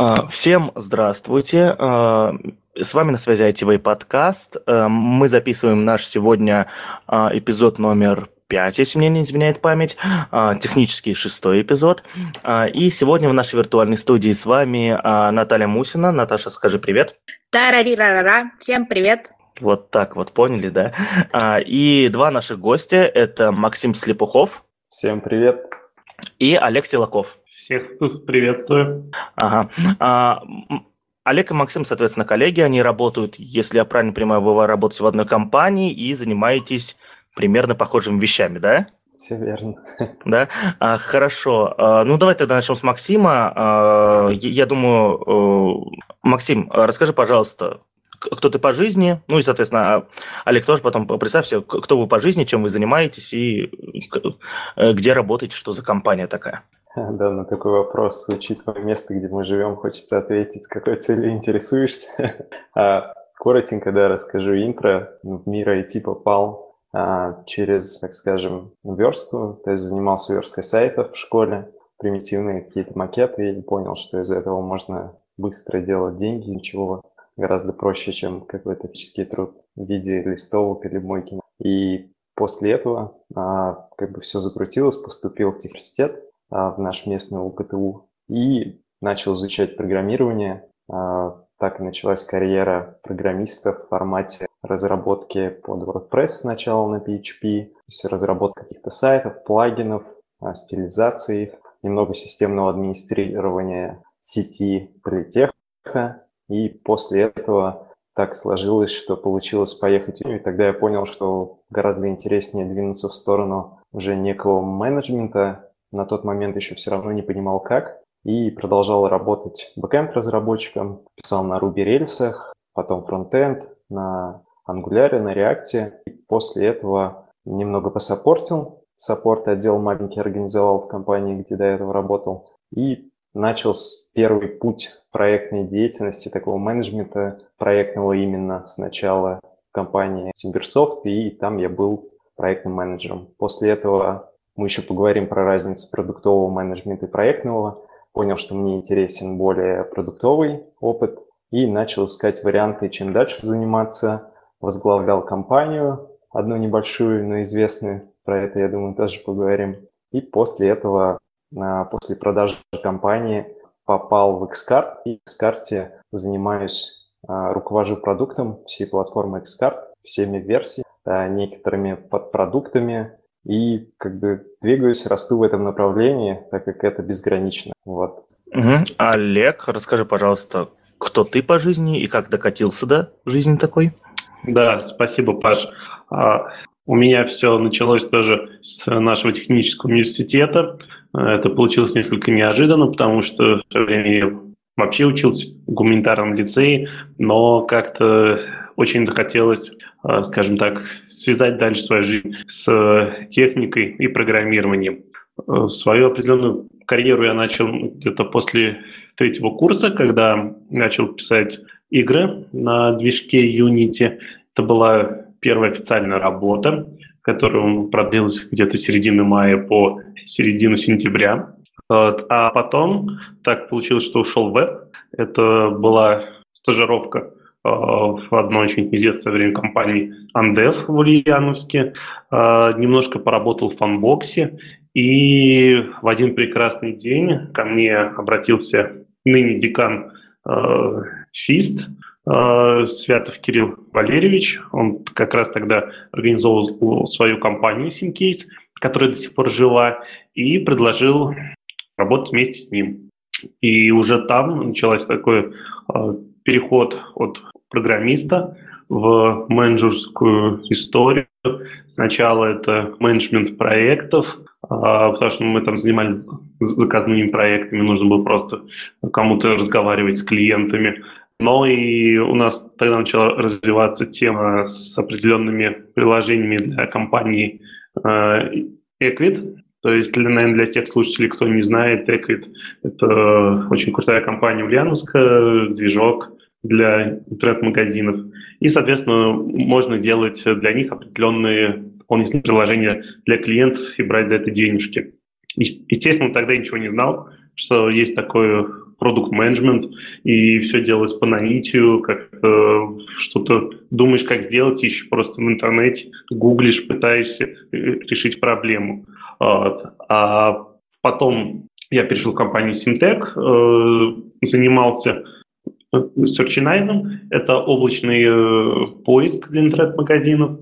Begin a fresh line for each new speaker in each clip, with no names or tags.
А, всем здравствуйте. А, с вами на связи ITV подкаст. А, мы записываем наш сегодня эпизод номер 5, если мне не изменяет память, технический шестой эпизод. И сегодня в нашей виртуальной студии с вами Наталья Мусина. Наташа, скажи привет.
Тарари-ра-ра-ра. Всем привет.
Вот так вот, поняли, да? И два наших гостя – это Максим Слепухов.
Всем привет.
И Олег Силаков.
Всех приветствую.
Ага. А, Олег и Максим, соответственно, коллеги, они работают, если я правильно понимаю, вы работаете в одной компании и занимаетесь примерно похожими вещами, да?
Все верно.
Да? А, хорошо. А, ну, давай тогда начнем с Максима. А, я думаю, Максим, расскажи, пожалуйста, кто ты по жизни, ну и, соответственно, а, Олег тоже потом представься, кто вы по жизни, чем вы занимаетесь и э, где работаете, что за компания такая.
Да, на такой вопрос, учитывая место, где мы живем, хочется ответить, какой целью интересуешься. А, коротенько, да, расскажу интро. В мир IT попал а, через, так скажем, верстку, то есть занимался версткой сайтов в школе, примитивные какие-то макеты, и понял, что из этого можно быстро делать деньги, ничего гораздо проще, чем какой-то физический труд в виде листовок или мойки. И после этого как бы все закрутилось, поступил в техуниверситет, а, в наш местный УПТУ и начал изучать программирование. А, так и началась карьера программиста в формате разработки под WordPress сначала на PHP, то есть разработка каких-то сайтов, плагинов, а, стилизации, немного системного администрирования сети политеха. И после этого так сложилось, что получилось поехать. И тогда я понял, что гораздо интереснее двинуться в сторону уже некого менеджмента, на тот момент еще все равно не понимал как, и продолжал работать бэкэнд-разработчиком, писал на Ruby рельсах, потом фронтенд, на Angular, на React. И после этого немного посаппортил. Support отдел маленький организовал в компании, где до этого работал. И начал с первый путь проектной деятельности, такого менеджмента проектного именно сначала в компании SimbirSoft, и там я был проектным менеджером. После этого мы еще поговорим про разницу продуктового менеджмента и проектного. Понял, что мне интересен более продуктовый опыт и начал искать варианты, чем дальше заниматься. Возглавлял компанию, одну небольшую, но известную. Про это, я думаю, тоже поговорим. И после этого, а, после продажи компании, попал в Xcart. И в Xcart занимаюсь, а, руковожу продуктом всей платформы Xcart, всеми версиями, некоторыми подпродуктами, и как бы двигаюсь, расту в этом направлении, так как это безгранично. Вот.
Угу. Олег, расскажи, пожалуйста, кто ты по жизни и как докатился до жизни такой?
Да, спасибо, Паш. А, у меня все началось тоже с нашего технического университета. Это получилось несколько неожиданно, потому что в то время я вообще учился в гуманитарном лицее, но как-то очень захотелось, э, скажем так, связать дальше свою жизнь с техникой и программированием. Э, свою определенную карьеру я начал где-то после третьего курса, когда начал писать игры на движке Unity. Это была первая официальная работа, которая продлилась где-то середины мая по середину сентября. А потом так получилось, что ушел веб. Это была стажировка Э, в одной очень известной время компании Андев в Ульяновске, э, немножко поработал в фанбоксе, и в один прекрасный день ко мне обратился ныне декан э, ФИСТ, Святов Кирилл Валерьевич. Он как раз тогда организовывал свою компанию Simcase, которая до сих пор жива, и предложил работать вместе с ним. И уже там началось такое переход от программиста в менеджерскую историю. Сначала это менеджмент проектов, а, потому что мы там занимались заказными проектами, нужно было просто кому-то разговаривать с клиентами. Но и у нас тогда начала развиваться тема с определенными приложениями для компании а, Equid. То есть, для, наверное, для тех слушателей, кто не знает, Equid – это очень крутая компания Ульяновска, движок, для интернет-магазинов. И, соответственно, можно делать для них определенные дополнительные приложения для клиентов и брать за это денежки. Естественно, тогда ничего не знал, что есть такое продукт менеджмент и все делалось по наитию, как э, что-то думаешь, как сделать, ищешь просто в интернете, гуглишь, пытаешься э, решить проблему. Вот. А потом я перешел в компанию Simtech, э, занимался Searchinize, это облачный э, поиск для интернет-магазинов.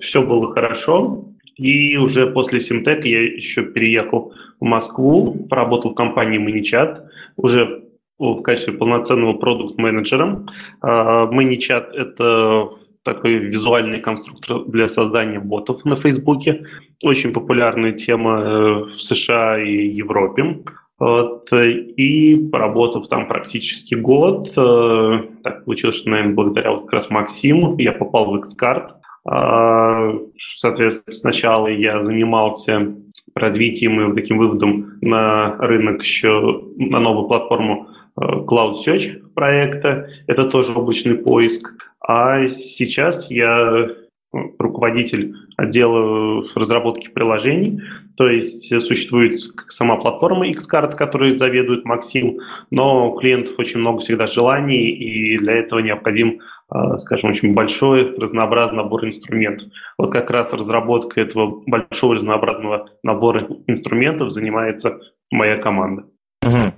Все было хорошо. И уже после Simtech я еще переехал в Москву, поработал в компании ManyChat, уже в качестве полноценного продукт-менеджера. ManyChat – это такой визуальный конструктор для создания ботов на Фейсбуке. Очень популярная тема э, в США и Европе. Вот, и поработав там практически год, э, так получилось, что, наверное, благодаря вот как раз Максиму я попал в Xcard. А, соответственно, сначала я занимался развитием и таким выводом на рынок еще на новую платформу э, Cloud Search проекта. Это тоже облачный поиск. А сейчас я руководитель отдела разработки приложений, то есть существует сама платформа Xcard, которой заведует Максим, но у клиентов очень много всегда желаний, и для этого необходим, а, скажем, очень большой разнообразный набор инструментов. Вот как раз разработкой этого большого разнообразного набора инструментов занимается моя команда.
Угу.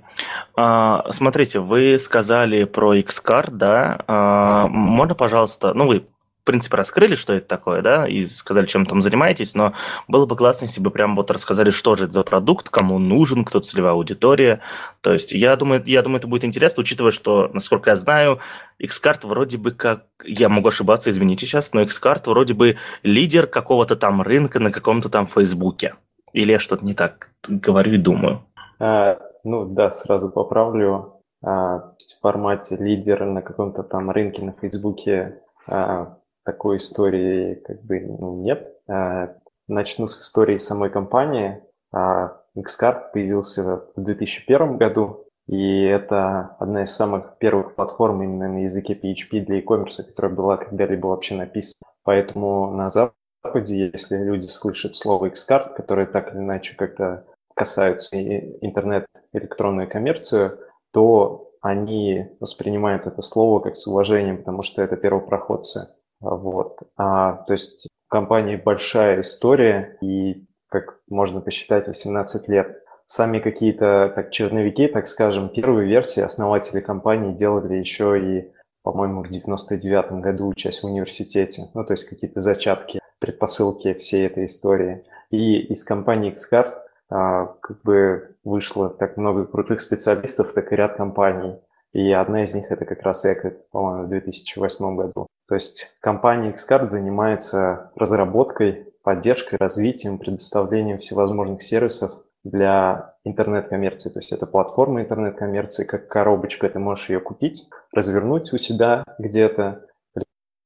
А, смотрите, вы сказали про Xcard, да? А, можно, пожалуйста, ну вы принципе, раскрыли, что это такое, да, и сказали, чем там занимаетесь, но было бы классно, если бы прям вот рассказали, что же это за продукт, кому нужен, кто целевая аудитория. То есть я думаю, я думаю, это будет интересно, учитывая, что, насколько я знаю, Xcard вроде бы как, я могу ошибаться, извините сейчас, но Xcard вроде бы лидер какого-то там рынка на каком-то там Фейсбуке. Или я что-то не так говорю и думаю.
А, ну да, сразу поправлю. А, в формате лидера на каком-то там рынке на Фейсбуке а, такой истории как бы ну, нет. А, начну с истории самой компании. А, Xcard появился в 2001 году, и это одна из самых первых платформ именно на языке PHP для e-commerce, которая была когда-либо вообще написана. Поэтому на Западе, если люди слышат слово Xcard, которое так или иначе как-то касаются интернет, электронную коммерцию, то они воспринимают это слово как с уважением, потому что это первопроходцы. Вот. А, то есть в компании большая история, и, как можно посчитать, 18 лет. Сами какие-то так черновики, так скажем, первые версии основатели компании делали еще и, по-моему, в 99 году, учась в университете. Ну, то есть какие-то зачатки, предпосылки всей этой истории. И из компании Xcard а, как бы вышло так много крутых специалистов, так и ряд компаний. И одна из них это как раз Эко, по-моему, в 2008 году. То есть компания Xcard занимается разработкой, поддержкой, развитием, предоставлением всевозможных сервисов для интернет-коммерции. То есть это платформа интернет-коммерции, как коробочка, ты можешь ее купить, развернуть у себя где-то,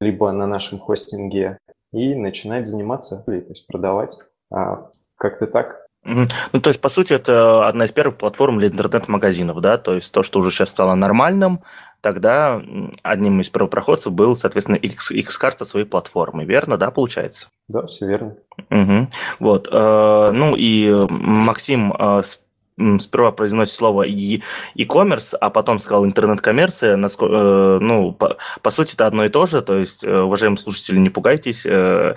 либо на нашем хостинге и начинать заниматься, то есть продавать. А, как-то так.
Ну, то есть, по сути, это одна из первых платформ для интернет-магазинов, да? То есть то, что уже сейчас стало нормальным, тогда одним из первопроходцев был, соответственно, X, Xcard со своей платформой, верно, да, получается?
Да, все верно.
Угу. Вот, э, ну и Максим э, сперва произносит слово e-commerce, а потом сказал интернет-коммерция, э, ну, по, по сути, это одно и то же, то есть, э, уважаемые слушатели, не пугайтесь, э,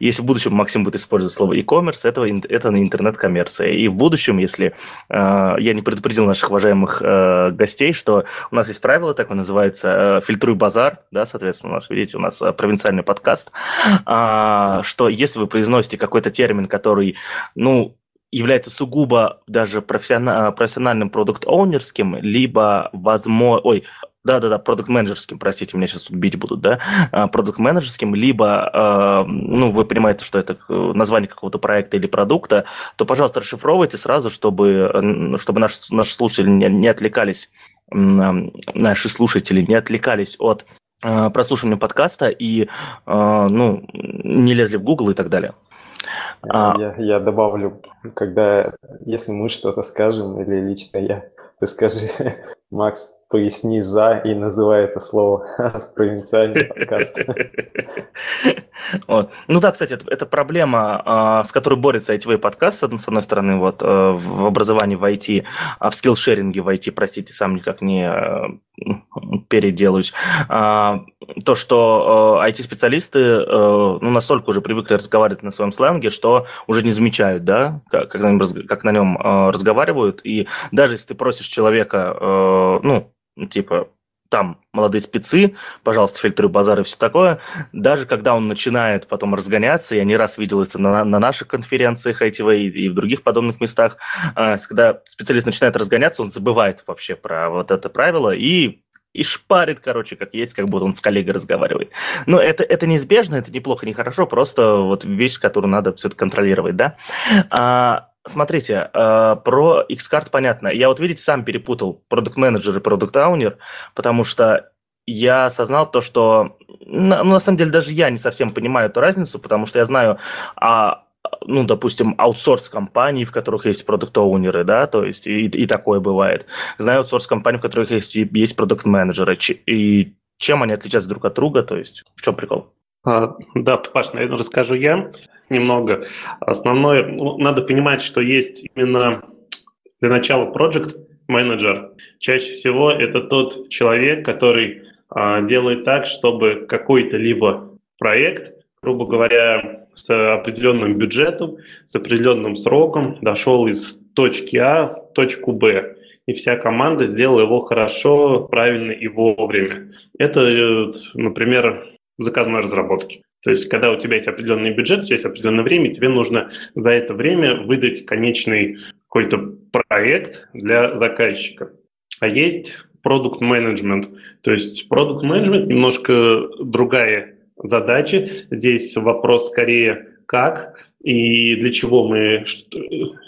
если в будущем Максим будет использовать слово e-commerce, это, это интернет-коммерция, и в будущем, если я не предупредил наших уважаемых гостей, что у нас есть правило такое, называется «фильтруй базар», да, соответственно, у нас, видите, у нас провинциальный подкаст, а, что если вы произносите какой-то термин, который, ну, является сугубо даже профессиональным продукт-оунерским, либо, возможно, ой, да-да-да, продукт-менеджерским, простите, меня сейчас убить будут, да, а, продукт-менеджерским, либо, э, ну, вы понимаете, что это название какого-то проекта или продукта, то, пожалуйста, расшифровывайте сразу, чтобы, чтобы наши, наши слушатели не, не отвлекались, наши слушатели не отвлекались от э, прослушивания подкаста и, э, ну, не лезли в Google и так далее.
А... Я, я добавлю, когда, если мы что-то скажем, или лично я, ты скажи, Макс, поясни «за» и называй это слово с провинциальным подкастом.
Вот. Ну да, кстати, это, это проблема, а, с которой борется ITV подкаст, с одной стороны, вот, э, в образовании в IT, а в скиллшеринге в IT, простите, сам никак не э, переделаюсь. То, что IT-специалисты э, ну, настолько уже привыкли разговаривать на своем сленге, что уже не замечают, да, как, как, на, нем, как на нем разговаривают. И даже если ты просишь человека, ну, типа, там молодые спецы, пожалуйста, фильтры базар и все такое. Даже когда он начинает потом разгоняться, я не раз видел это на, на наших конференциях ITV и, и в других подобных местах, а, когда специалист начинает разгоняться, он забывает вообще про вот это правило и и шпарит, короче, как есть, как будто он с коллегой разговаривает. Но это, это неизбежно, это неплохо, не хорошо, просто вот вещь, которую надо все-таки контролировать, да. А, Смотрите, э, про Xcard понятно. Я вот, видите, сам перепутал продукт менеджер и продукт аунер, потому что я осознал то, что, ну, на самом деле, даже я не совсем понимаю эту разницу, потому что я знаю, а, ну, допустим, аутсорс компаний, в которых есть продукт оунеры да, то есть и, и такое бывает. Знаю аутсорс компаний, в которых есть, есть продукт менеджеры и чем они отличаются друг от друга, то есть в чем прикол?
А, да, Паш, наверное, расскажу я немного. Основное, ну, надо понимать, что есть именно для начала project менеджер. Чаще всего это тот человек, который а, делает так, чтобы какой-то либо проект, грубо говоря, с определенным бюджетом, с определенным сроком дошел из точки А в точку Б. И вся команда сделала его хорошо, правильно и вовремя. Это, э, например, заказной разработки. То есть, когда у тебя есть определенный бюджет, у тебя есть определенное время, тебе нужно за это время выдать конечный какой-то проект для заказчика. А есть продукт менеджмент. То есть продукт менеджмент немножко другая задача. Здесь вопрос скорее как и для чего мы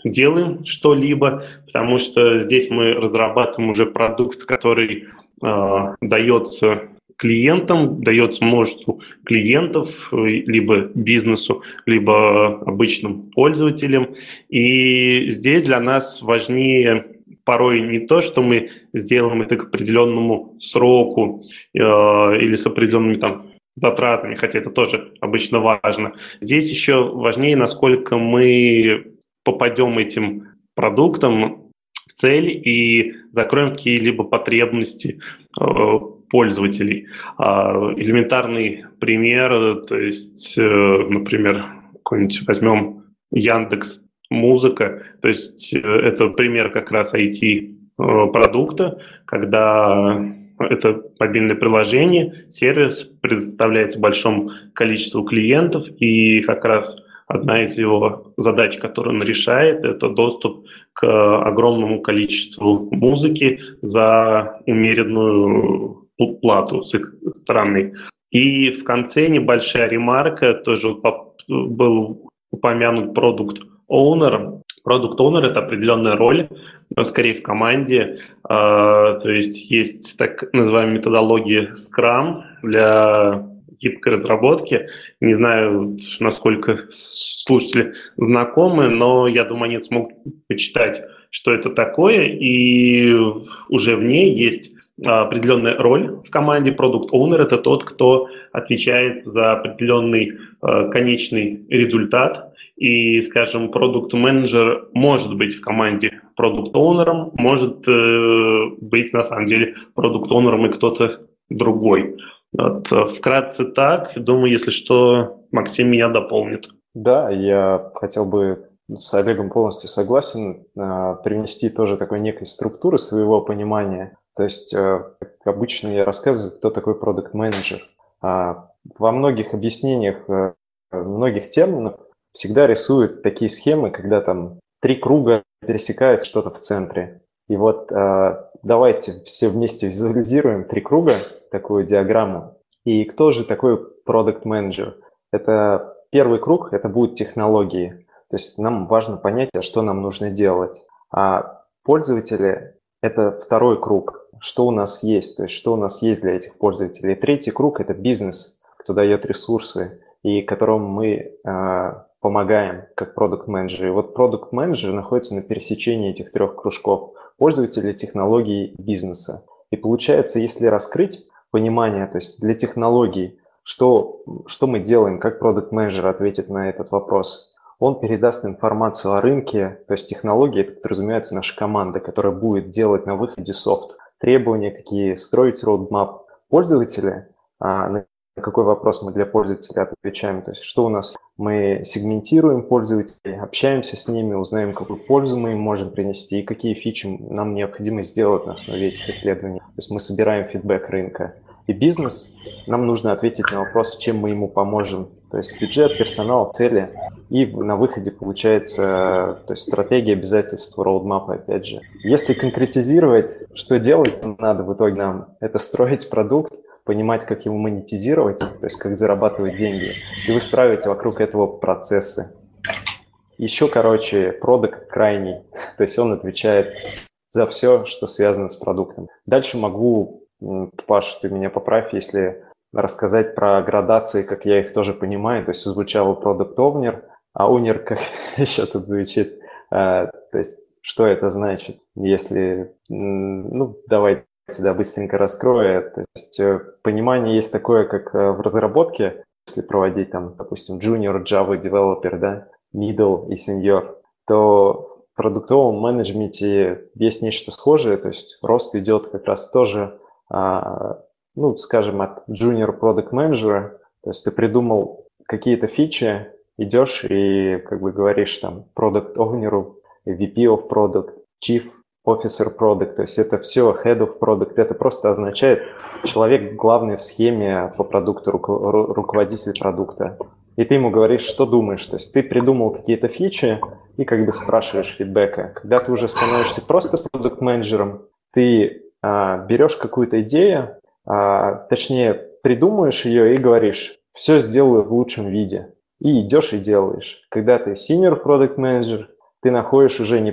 делаем что-либо, потому что здесь мы разрабатываем уже продукт, который э, дается клиентам, дается множеству клиентов, э, либо бизнесу, либо обычным пользователям. И здесь для нас важнее порой не то, что мы сделаем это к определенному сроку э, или с определенными там затратами, хотя это тоже обычно важно. Здесь еще важнее, насколько мы попадем этим продуктом в цель и закроем какие-либо потребности э, пользователей. А, элементарный пример, то есть, э, например, какой-нибудь возьмем Яндекс Музыка, то есть э, это пример как раз IT-продукта, когда это мобильное приложение, сервис предоставляется большому количеству клиентов, и как раз одна из его задач, которую он решает, это доступ к огромному количеству музыки за умеренную плату с их стороны. И в конце небольшая ремарка, тоже был упомянут продукт owner. Продукт owner – это определенная роль, скорее в команде. А, то есть есть так называемая методология Scrum для гибкой разработки. Не знаю, насколько слушатели знакомы, но я думаю, они смогут почитать, что это такое, и уже в ней есть определенная роль в команде. Продукт Owner – это тот, кто отвечает за определенный э, конечный результат. И, скажем, продукт менеджер может быть в команде продукт оунером может э, быть на самом деле продукт оунером и кто-то другой. Вот, э, вкратце так. Думаю, если что, Максим меня дополнит.
Да, я хотел бы с Олегом полностью согласен, привнести тоже такой некой структуры своего понимания то есть, э, как обычно я рассказываю, кто такой продукт менеджер а, Во многих объяснениях э, многих терминов всегда рисуют такие схемы, когда там три круга пересекаются что-то в центре. И вот э, давайте все вместе визуализируем три круга, такую диаграмму. И кто же такой продукт менеджер Это первый круг, это будут технологии. То есть нам важно понять, а что нам нужно делать. А пользователи – это второй круг что у нас есть, то есть что у нас есть для этих пользователей. Третий круг – это бизнес, кто дает ресурсы и которому мы э, помогаем как продукт менеджеры И вот продукт менеджер находится на пересечении этих трех кружков. пользователей, технологий, бизнеса. И получается, если раскрыть понимание, то есть для технологий, что, что мы делаем, как продукт менеджер ответит на этот вопрос, он передаст информацию о рынке, то есть технологии, это подразумевается наша команда, которая будет делать на выходе софт, требования какие, строить roadmap пользователя, а, какой вопрос мы для пользователя отвечаем, то есть что у нас, мы сегментируем пользователей, общаемся с ними, узнаем, какую пользу мы им можем принести и какие фичи нам необходимо сделать на основе этих исследований. То есть мы собираем фидбэк рынка. И бизнес, нам нужно ответить на вопрос, чем мы ему поможем. То есть бюджет, персонал, цели. И на выходе получается то есть стратегия, обязательства, роудмап, опять же. Если конкретизировать, что делать надо в итоге нам, это строить продукт, понимать, как его монетизировать, то есть как зарабатывать деньги, и выстраивать вокруг этого процессы. Еще, короче, продукт крайний, то есть он отвечает за все, что связано с продуктом. Дальше могу Паш, ты меня поправь, если рассказать про градации, как я их тоже понимаю. То есть звучало Product Owner, а Owner как еще тут звучит. А, то есть что это значит, если... Ну, давай да, быстренько раскрою. То есть э, понимание есть такое, как э, в разработке, если проводить там, допустим, junior Java developer, да, middle и senior, то в продуктовом менеджменте есть нечто схожее, то есть рост идет как раз тоже а, ну, скажем, от junior product manager, то есть ты придумал какие-то фичи, идешь и как бы говоришь там product owner, VP of product, chief officer product, то есть это все head of product, это просто означает человек главный в схеме по продукту, руководитель продукта. И ты ему говоришь, что думаешь, то есть ты придумал какие-то фичи и как бы спрашиваешь фидбэка. Когда ты уже становишься просто продукт менеджером ты а, берешь какую-то идею, а, точнее, придумаешь ее и говоришь, все сделаю в лучшем виде. И идешь и делаешь. Когда ты senior product manager, ты находишь уже не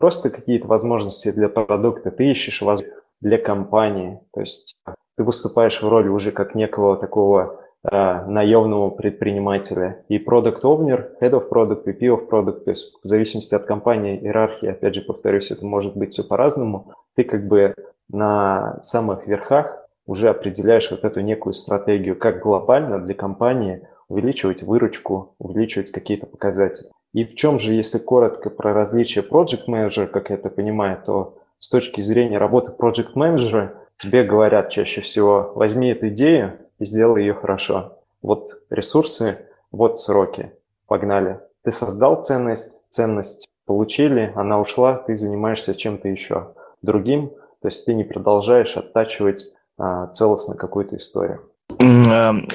просто какие-то возможности для продукта, ты ищешь возможности для компании. То есть ты выступаешь в роли уже как некого такого э, наемного предпринимателя. И product owner, head of product, VP of product, то есть в зависимости от компании, иерархии, опять же повторюсь, это может быть все по-разному, ты как бы на самых верхах уже определяешь вот эту некую стратегию, как глобально для компании увеличивать выручку, увеличивать какие-то показатели. И в чем же, если коротко про различия Project Manager, как я это понимаю, то с точки зрения работы Project Manager тебе говорят чаще всего, возьми эту идею и сделай ее хорошо. Вот ресурсы, вот сроки, погнали. Ты создал ценность, ценность получили, она ушла, ты занимаешься чем-то еще другим, то есть ты не продолжаешь оттачивать а, целостно какую-то историю.
Эм,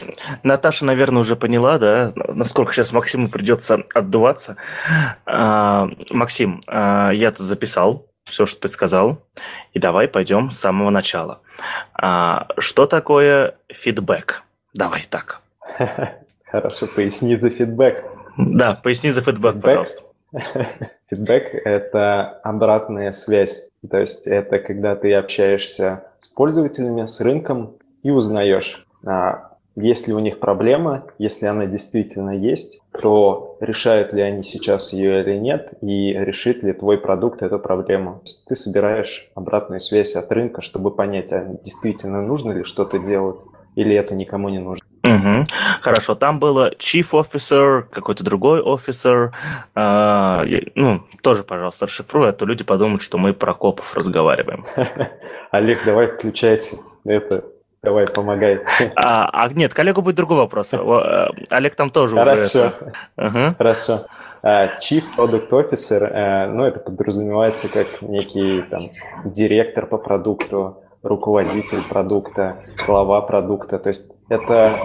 Наташа, наверное, уже поняла, да, насколько сейчас Максиму придется отдуваться. А, Максим, а, я тут записал все, что ты сказал, и давай пойдем с самого начала. Что такое фидбэк? Давай так.
Хорошо, поясни за фидбэк.
Да, поясни за фидбэк, фидбэк пожалуйста.
Фидбэк – это обратная связь. То есть это когда ты общаешься с пользователями, с рынком и узнаешь, а, есть ли у них проблема, если она действительно есть, то решают ли они сейчас ее или нет, и решит ли твой продукт эту проблему. Ты собираешь обратную связь от рынка, чтобы понять, а действительно нужно ли что-то делать, или это никому не нужно.
Угу. Хорошо, там было chief officer, какой-то другой officer. Э, ну, тоже, пожалуйста, расшифруй, а то люди подумают, что мы про копов разговариваем.
Олег, давай включайся. Это Давай, помогай.
А, а нет, коллегу будет другой вопрос. Э, Олег там тоже
Хорошо.
уже...
Угу. Хорошо. Uh, Chief Product Officer, uh, ну, это подразумевается как некий там директор по продукту, руководитель продукта, глава продукта. То есть это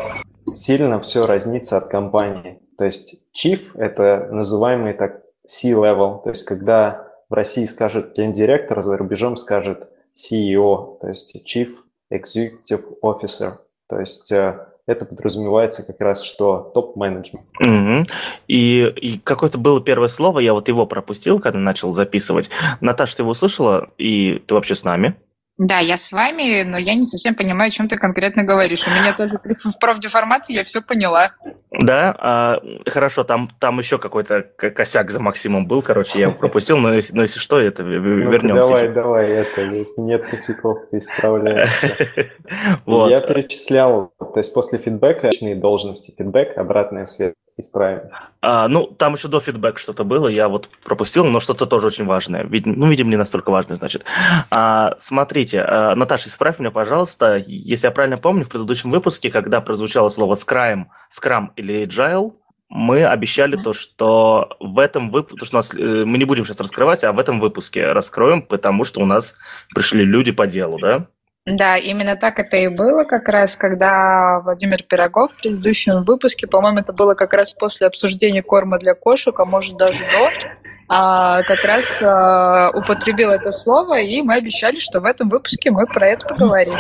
сильно все разнится от компании. То есть chief – это называемый так C-level, то есть когда в России скажет гендиректор, за рубежом скажет CEO, то есть Chief Executive Officer. То есть э, это подразумевается как раз, что топ-менеджмент.
Угу. И, и какое-то было первое слово, я вот его пропустил, когда начал записывать. Наташа, ты его услышала, и ты вообще с нами?
Да, я с вами, но я не совсем понимаю, о чем ты конкретно говоришь. У меня тоже в профдеформации я все поняла.
Да, а, хорошо, там, там еще какой-то косяк за Максимом был, короче, я пропустил, но если, но если что, это ну, вернемся.
Давай, еще. давай, это нет косяков, исправляемся. вот. Я перечислял, то есть после фидбэка, личные должности, фидбэк, обратная связь, исправить.
А, ну, там еще до фидбэка что-то было, я вот пропустил, но что-то тоже очень важное. Вид, ну, видимо, не настолько важное, значит. А, смотрите, а, Наташа, исправь меня, пожалуйста, если я правильно помню, в предыдущем выпуске, когда прозвучало слово Scrum, Scrum или Agile, мы обещали то, что в этом выпуске, что у нас, э, мы не будем сейчас раскрывать, а в этом выпуске раскроем, потому что у нас пришли люди по делу, да?
Да, именно так это и было как раз, когда Владимир Пирогов в предыдущем выпуске, по-моему, это было как раз после обсуждения корма для кошек, а может даже до, а, как раз а, употребил это слово, и мы обещали, что в этом выпуске мы про это поговорим.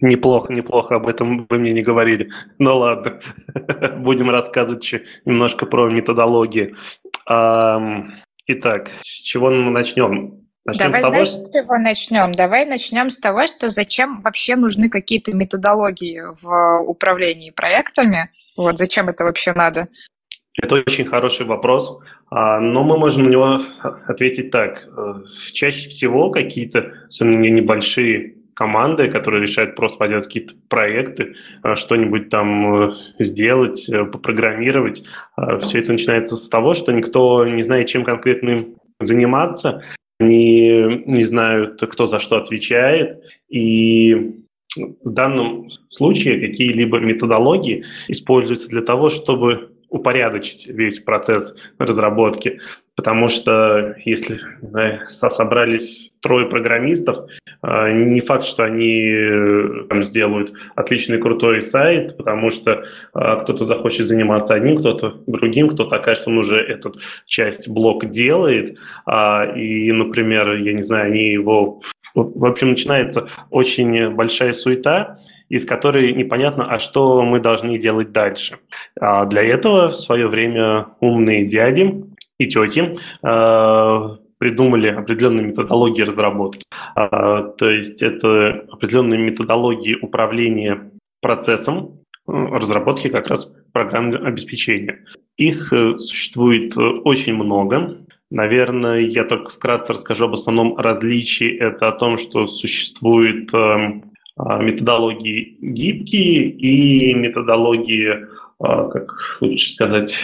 Неплохо, неплохо, об этом вы мне не говорили. Ну ладно, будем рассказывать еще немножко про методологии. Итак, с чего мы начнем?
Начнем Давай, того, знаешь, с чего начнем? Давай начнем с того, что зачем вообще нужны какие-то методологии в управлении проектами? Вот зачем это вообще надо?
Это очень хороший вопрос, а, но мы можем на него ответить так. Э, чаще всего какие-то, особенно небольшие команды, которые решают просто поделать какие-то проекты, э, что-нибудь там э, сделать, попрограммировать. Все это начинается с того, что никто не знает, чем конкретно им заниматься, они не знают, кто за что отвечает, и в данном случае какие-либо методологии используются для того, чтобы упорядочить весь процесс разработки. Потому что если знаю, собрались трое программистов, а, не факт, что они э, там, сделают отличный крутой сайт, потому что а, кто-то захочет заниматься одним, кто-то другим, кто-то окажет, он уже эту часть блок делает, а, и, например, я не знаю, они его... В общем, начинается очень большая суета, из которой непонятно, а что мы должны делать дальше. А для этого в свое время умные дяди и тети э, придумали определенные методологии разработки. А, то есть это определенные методологии управления процессом э, разработки как раз программного обеспечения. Их э, существует очень много. Наверное, я только вкратце расскажу об основном различии. Это о том, что существует эм, методологии гибкие и методологии, а, как лучше сказать,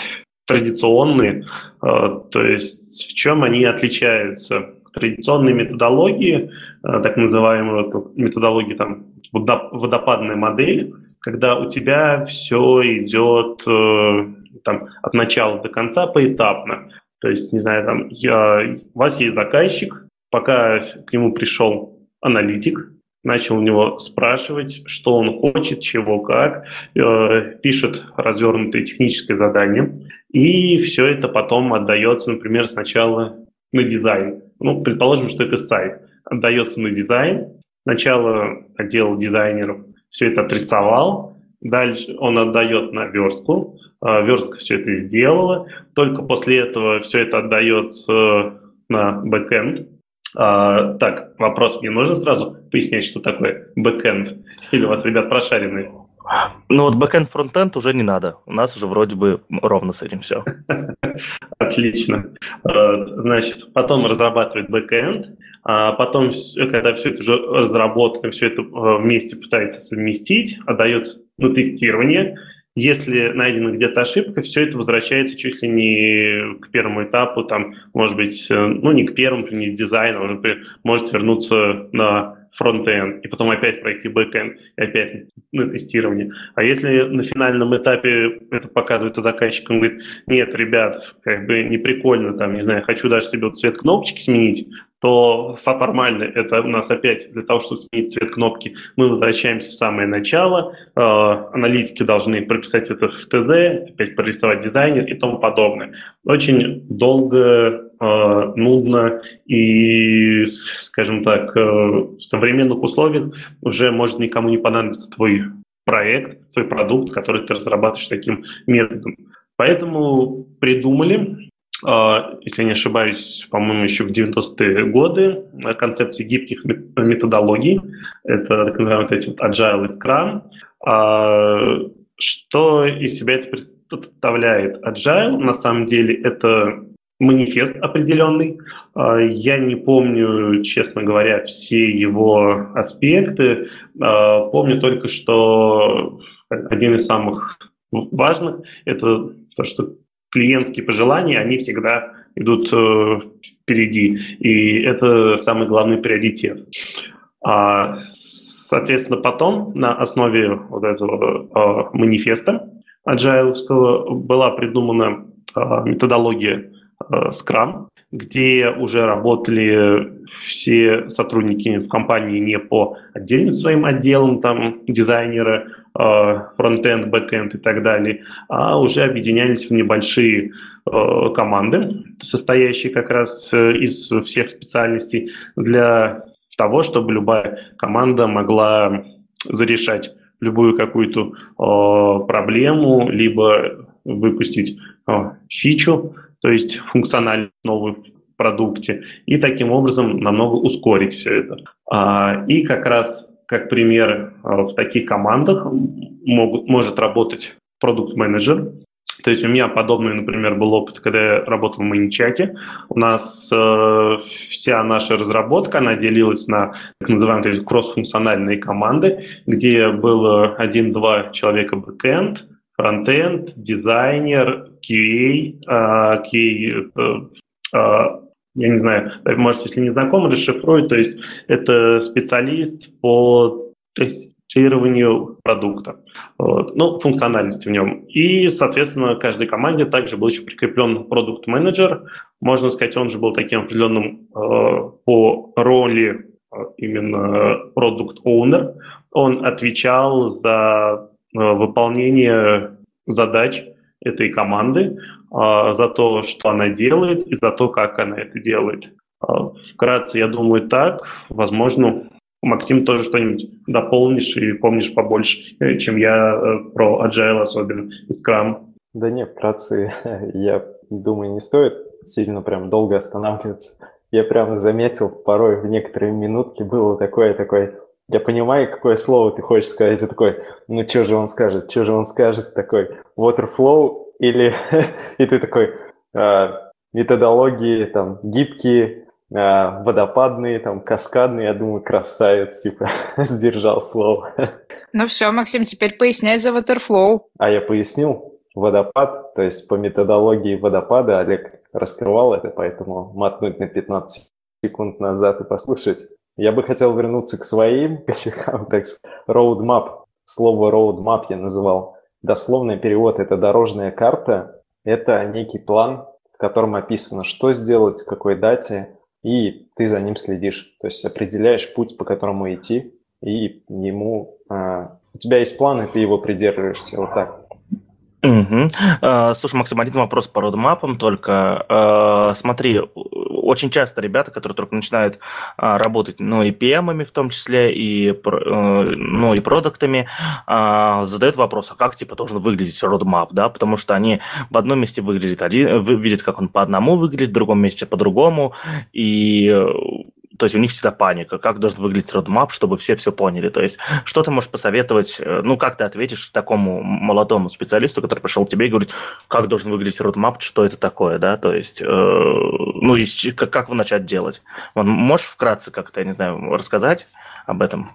традиционные. А, то есть в чем они отличаются? Традиционные методологии, так называемые методологии там, водопадная модель, когда у тебя все идет э, там, от начала до конца поэтапно. То есть, не знаю, там, я, у вас есть заказчик, пока к нему пришел аналитик, начал у него спрашивать, что он хочет, чего, как, э, пишет развернутое техническое задание, и все это потом отдается, например, сначала на дизайн. Ну, предположим, что это сайт. Отдается на дизайн. Сначала отдел дизайнеров все это отрисовал, дальше он отдает на верстку, э, верстка все это сделала, только после этого все это отдается на бэкэнд, а, так, вопрос мне нужно сразу пояснять, что такое бэкэнд? Или у вас, ребят, прошаренные?
Ну вот бэкэнд, фронтенд уже не надо. У нас уже вроде бы ровно с этим все.
Отлично. А, значит, потом разрабатывает бэкэнд, а потом, когда все это уже разработано, все это а, вместе пытается совместить, отдается на тестирование, если найдена где-то ошибка, все это возвращается чуть ли не к первому этапу, там, может быть, э, ну, не к первому, не с дизайном, например, может вернуться на фронт-энд, и потом опять пройти бэк-энд, и опять на тестирование. А если на финальном этапе это показывается заказчиком, говорит, нет, ребят, как бы не прикольно, там, не знаю, хочу даже себе вот цвет кнопочки сменить, то формально это у нас опять для того, чтобы сменить цвет кнопки, мы возвращаемся в самое начало, э, аналитики должны прописать это в ТЗ, опять прорисовать дизайнер и тому подобное. Очень долго, э, нудно и, скажем так, э, в современных условиях уже может никому не понадобиться твой проект, твой продукт, который ты разрабатываешь таким методом. Поэтому придумали если не ошибаюсь, по-моему, еще в 90-е годы концепции гибких методологий. Это так называемые вот эти вот Agile и Scrum. Что из себя это представляет Agile? На самом деле это манифест определенный. А, я не помню, честно говоря, все его аспекты. А, помню только, что один из самых важных – это то, что клиентские пожелания, они всегда идут э, впереди. И это самый главный приоритет. А, соответственно, потом на основе вот этого манифеста Agile была придумана методология Э, Scrum, где уже работали все сотрудники в компании не по отдельным своим отделам, там дизайнеры, э, фронтенд, бэкенд и так далее, а уже объединялись в небольшие э, команды, состоящие как раз из всех специальностей, для того, чтобы любая команда могла зарешать любую какую-то проблему, либо выпустить фичу, то есть функциональность новую в продукте, и таким образом намного ускорить все это. А, и как раз как пример а, в таких командах могут, может работать продукт-менеджер. То есть у меня подобный, например, был опыт, когда я работал в Маничате. У нас э, вся наша разработка, она делилась на так называемые кросс-функциональные команды, где было один-два человека бэкэнд, фронтенд, дизайнер, QA, QA э, э, я не знаю, может, если не знаком, расшифрует, то есть это специалист по тестированию продукта, вот, ну, функциональности в нем. И, соответственно, каждой команде также был еще прикреплен продукт-менеджер, можно сказать, он же был таким определенным э, по роли э, именно продукт-оунер, он отвечал за э, выполнение задач этой команды, а, за то, что она делает и за то, как она это делает. А, вкратце, я думаю, так. Возможно, Максим тоже что-нибудь дополнишь и помнишь побольше, э, чем я э, про Agile особенно и Scrum.
Да нет, вкратце, я думаю, не стоит сильно прям долго останавливаться. Я прям заметил порой в некоторые минутки было такое, такое, я понимаю, какое слово ты хочешь сказать, и такой, ну что же он скажет, что же он скажет, такой, waterflow или и ты такой э, методологии там гибкие, э, водопадные, там каскадные, я думаю, красавец, типа сдержал слово.
Ну все, Максим, теперь поясняй за waterflow.
А я пояснил водопад, то есть по методологии водопада Олег раскрывал это, поэтому мотнуть на 15 секунд назад и послушать. Я бы хотел вернуться к своим косякам, так roadmap. Слово roadmap я называл Дословный перевод – это дорожная карта, это некий план, в котором описано, что сделать, в какой дате, и ты за ним следишь. То есть определяешь путь, по которому идти, и ему... А, у тебя есть план, и ты его придерживаешься. Вот так.
Угу. Слушай, Максим, один вопрос по родмапам только. А, смотри, очень часто ребята, которые только начинают а, работать, ну, и PM-ами в том числе, и, э, ну, и продуктами, задают вопрос, а как, типа, должен выглядеть родмап, да, потому что они в одном месте выглядят один, видят, как он по одному выглядит, в другом месте по-другому, и то есть у них всегда паника, как должен выглядеть родмап, чтобы все все поняли. То есть что ты можешь посоветовать, э, ну, как ты ответишь такому молодому специалисту, который пришел к тебе и говорит, как должен выглядеть родмап, что это такое, да, то есть, э, ну, и как, как его начать делать? Он, можешь вкратце как-то, я не знаю, рассказать об этом?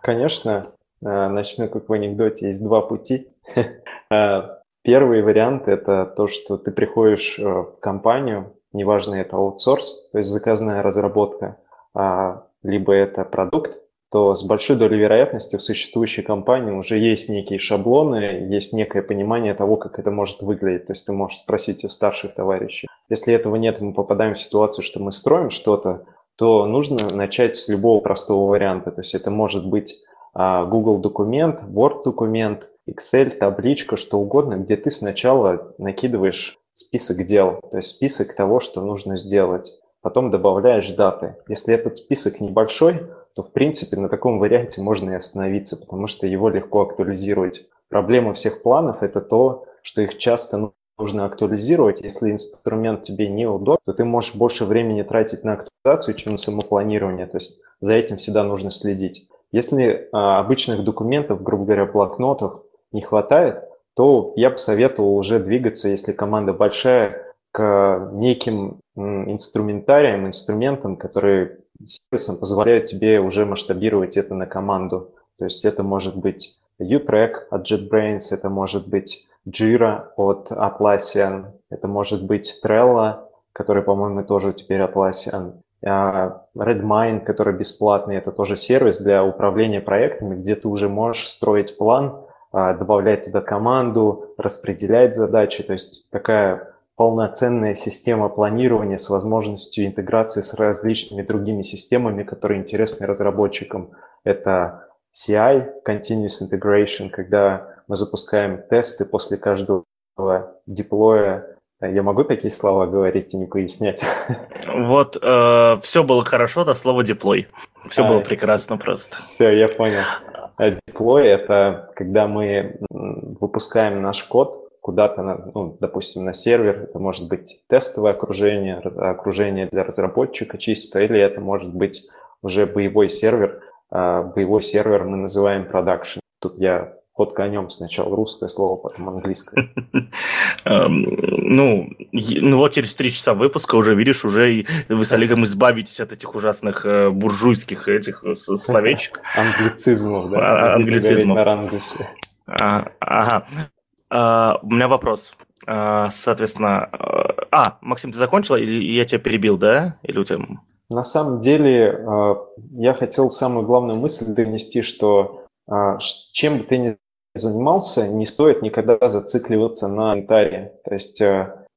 Конечно. Э, начну как в анекдоте. Есть два пути. Э, первый вариант – это то, что ты приходишь в компанию, неважно, это аутсорс, то есть заказная разработка, либо это продукт, то с большой долей вероятности в существующей компании уже есть некие шаблоны, есть некое понимание того, как это может выглядеть. То есть ты можешь спросить у старших товарищей. Если этого нет, мы попадаем в ситуацию, что мы строим что-то, то нужно начать с любого простого варианта. То есть это может быть а, Google документ, Word документ, Excel, табличка, что угодно, где ты сначала накидываешь список дел, то есть список того, что нужно сделать. Потом добавляешь даты. Если этот список небольшой, то в принципе на таком варианте можно и остановиться, потому что его легко актуализировать. Проблема всех планов – это то, что их часто нужно актуализировать. Если инструмент тебе неудобен, то ты можешь больше времени тратить на актуализацию, чем на самопланирование. То есть за этим всегда нужно следить. Если а, обычных документов, грубо говоря, блокнотов не хватает, то я бы советовал уже двигаться, если команда большая, к неким инструментариям, инструментам, которые сервисом позволяют тебе уже масштабировать это на команду. То есть это может быть U-Track от JetBrains, это может быть Jira от Atlassian, это может быть Trello, который, по-моему, тоже теперь Atlassian, а, Redmine, который бесплатный, это тоже сервис для управления проектами, где ты уже можешь строить план, а, добавлять туда команду, распределять задачи, то есть такая полноценная система планирования с возможностью интеграции с различными другими системами, которые интересны разработчикам. Это CI, Continuous Integration, когда мы запускаем тесты после каждого деплоя. Я могу такие слова говорить и не пояснять?
Вот, э, все было хорошо до слова деплой. Все а, было прекрасно все, просто.
Все, я понял. А деплой – это когда мы выпускаем наш код куда-то, ну, допустим, на сервер. Это может быть тестовое окружение, окружение для разработчика чисто, или это может быть уже боевой сервер. А, боевой сервер мы называем production. Тут я под конем сначала русское слово, потом английское.
Эм, ну, ну вот через три часа выпуска уже, видишь, уже вы с Олегом избавитесь от этих ужасных э, буржуйских этих э, словечек.
Англицизмов, да?
А, англицизмов. Ага. Uh, у меня вопрос. Uh, соответственно, uh, а, Максим, ты закончил или я тебя перебил, да? Или у тебя...
На самом деле, я хотел самую главную мысль донести, что чем бы ты ни занимался, не стоит никогда зацикливаться на инвентаре. То есть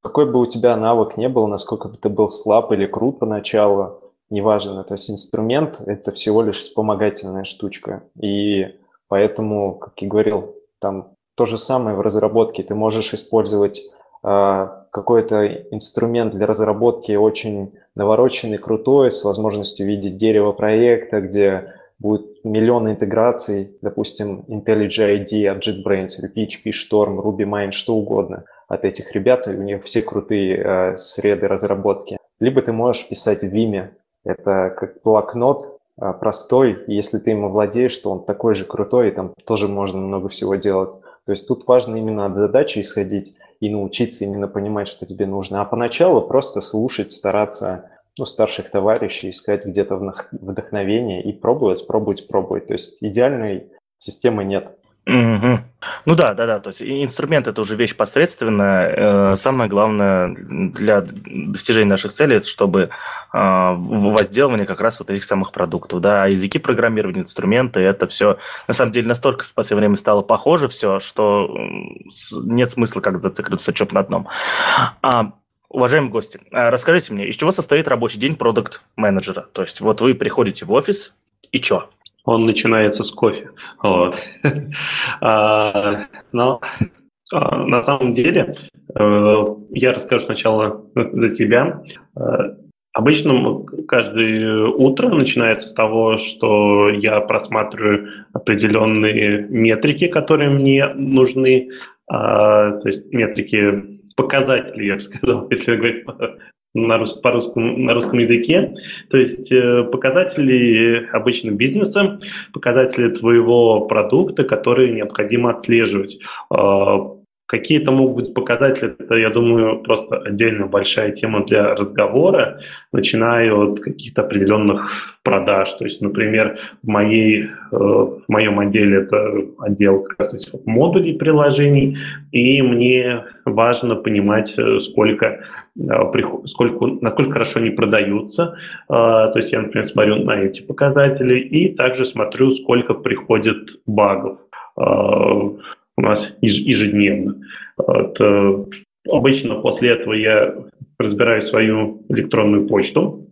какой бы у тебя навык не был, насколько бы ты был слаб или крут поначалу, неважно. То есть инструмент – это всего лишь вспомогательная штучка. И поэтому, как я говорил, там то же самое в разработке. Ты можешь использовать э, какой-то инструмент для разработки очень навороченный, крутой, с возможностью видеть дерево проекта, где будет миллион интеграций, допустим, IntelliJ IDEA от JetBrains или PHP Storm, RubyMine, что угодно от этих ребят, и у них все крутые э, среды разработки. Либо ты можешь писать в Vime, это как блокнот, э, простой, если ты ему владеешь, то он такой же крутой, и там тоже можно много всего делать. То есть тут важно именно от задачи исходить и научиться именно понимать, что тебе нужно. А поначалу просто слушать, стараться ну, старших товарищей, искать где-то вдохновение и пробовать, пробовать, пробовать. То есть идеальной системы нет.
Угу. Ну да, да, да. То есть инструмент это уже вещь посредственная. Э, самое главное для достижения наших целей, это чтобы э, возделывание как раз вот этих самых продуктов. Да, а языки программирования, инструменты, это все на самом деле настолько в последнее время стало похоже все, что нет смысла как зацикливаться что-то на одном. А, Уважаемые гости, а расскажите мне, из чего состоит рабочий день продукт менеджера То есть вот вы приходите в офис, и что?
Он начинается с кофе. Вот. а, но а, на самом деле э, я расскажу сначала за себя. Э, обычно каждое утро начинается с того, что я просматриваю определенные метрики, которые мне нужны, а, то есть метрики показатели, я бы сказал, если говорить на, рус, по русскому, на русском языке. То есть э, показатели обычно бизнеса, показатели твоего продукта, которые необходимо отслеживать. А, Какие-то могут быть показатели, это, я думаю, просто отдельно большая тема для разговора, начиная от каких-то определенных продаж. То есть, например, в, моей, э, в моем отделе это отдел как раз, модулей приложений, и мне важно понимать, э, сколько, э, сколько, насколько хорошо они продаются. То есть я, например, смотрю на эти показатели и также смотрю, сколько приходит багов у нас ежедневно. Вот. Э, обычно после этого я разбираю свою электронную почту,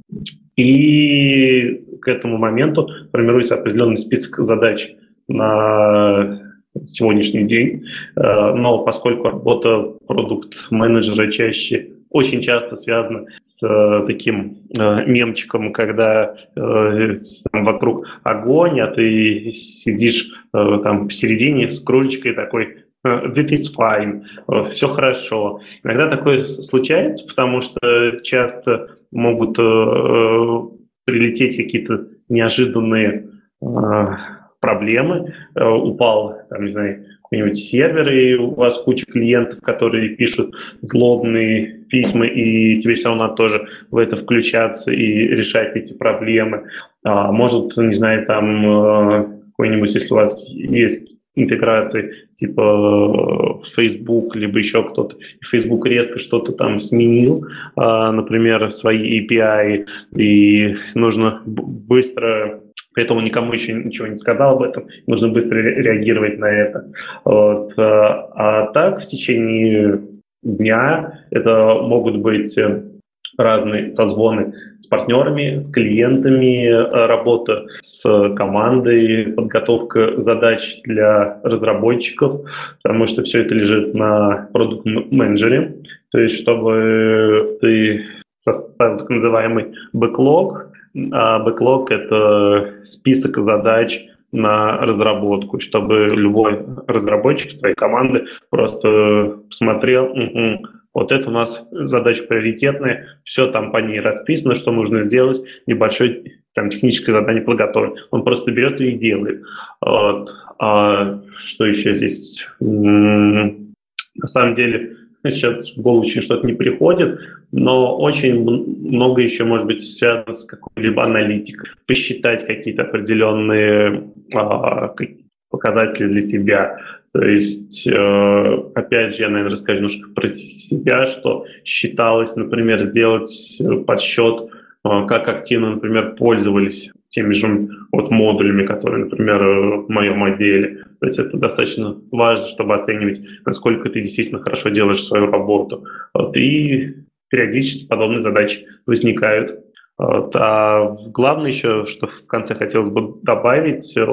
и к этому моменту формируется определенный список задач на сегодняшний день. Э, но поскольку работа продукт-менеджера чаще очень часто связано с э, таким э, мемчиком, когда э, там вокруг огонь, а ты сидишь э, там посередине с кружечкой такой this is fine, все хорошо. Иногда такое случается, потому что часто могут прилететь какие-то неожиданные проблемы. Упал, там, не знаю, какой-нибудь сервер, и у вас куча клиентов, которые пишут злобные письма, и тебе все равно надо тоже в это включаться и решать эти проблемы. А, может, не знаю, там э, какой-нибудь, если у вас есть интеграции типа э, Facebook, либо еще кто-то. Facebook резко что-то там сменил, а, например, свои API, и нужно быстро поэтому никому еще ничего не сказал об этом, нужно быстро реагировать на это. Вот. А, а так в течение дня это могут быть разные созвоны с партнерами, с клиентами, работа с командой, подготовка задач для разработчиков, потому что все это лежит на продукт-менеджере. То есть, чтобы ты составил так называемый бэклог, а бэклог — это список задач на разработку, чтобы любой разработчик твоей команды просто посмотрел, угу, вот это у нас задача приоритетная, все там по ней расписано, что нужно сделать, небольшое там техническое задание подготовлено. Он просто берет и делает. Вот. А что еще здесь? На самом деле, сейчас в голову очень что-то не приходит, но очень много еще может быть связано с какой-либо аналитикой. Посчитать какие-то определенные а, показатели для себя, то есть, э, опять же, я, наверное, расскажу немножко про себя, что считалось, например, сделать э, подсчет, как активно, например, пользовались теми же вот модулями, которые, например, в моем отделе. То есть это достаточно важно, чтобы оценивать, насколько ты действительно хорошо делаешь свою работу. И периодически подобные задачи возникают. А главное еще, что в конце хотелось бы добавить, э,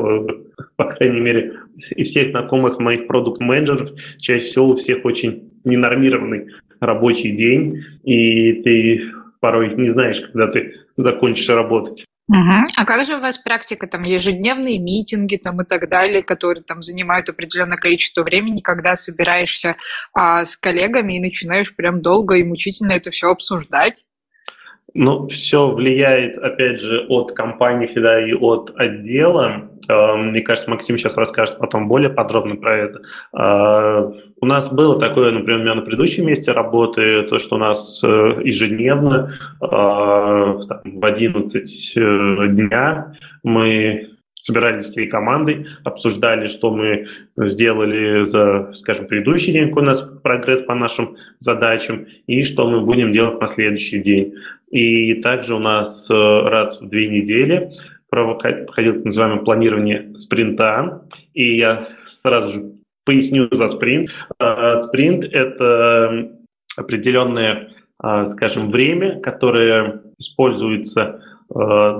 по крайней мере, из всех знакомых моих продукт-менеджеров, чаще всего у всех очень ненормированный рабочий день, и ты порой не знаешь, когда ты закончишь работать.
Угу. А как же у вас практика, там, ежедневные митинги там, и так далее, которые там занимают определенное количество времени, когда собираешься а, с коллегами и начинаешь прям долго и мучительно это все обсуждать?
Ну, все влияет, опять же, от компании всегда и от отдела. Э, мне кажется, Максим сейчас расскажет потом более подробно про это. Э, у нас было такое, например, у меня на предыдущем месте работы, то, что у нас э, ежедневно в 11 дня мы собирались всей командой, обсуждали, что мы сделали за, скажем, предыдущий день, какой у нас прогресс по нашим задачам, и что мы будем делать на следующий день. И также у нас раз в две недели проходило так называемое планирование спринта, и я сразу же поясню за спринт. Э, спринт – это определенное, э, скажем, время, которое используется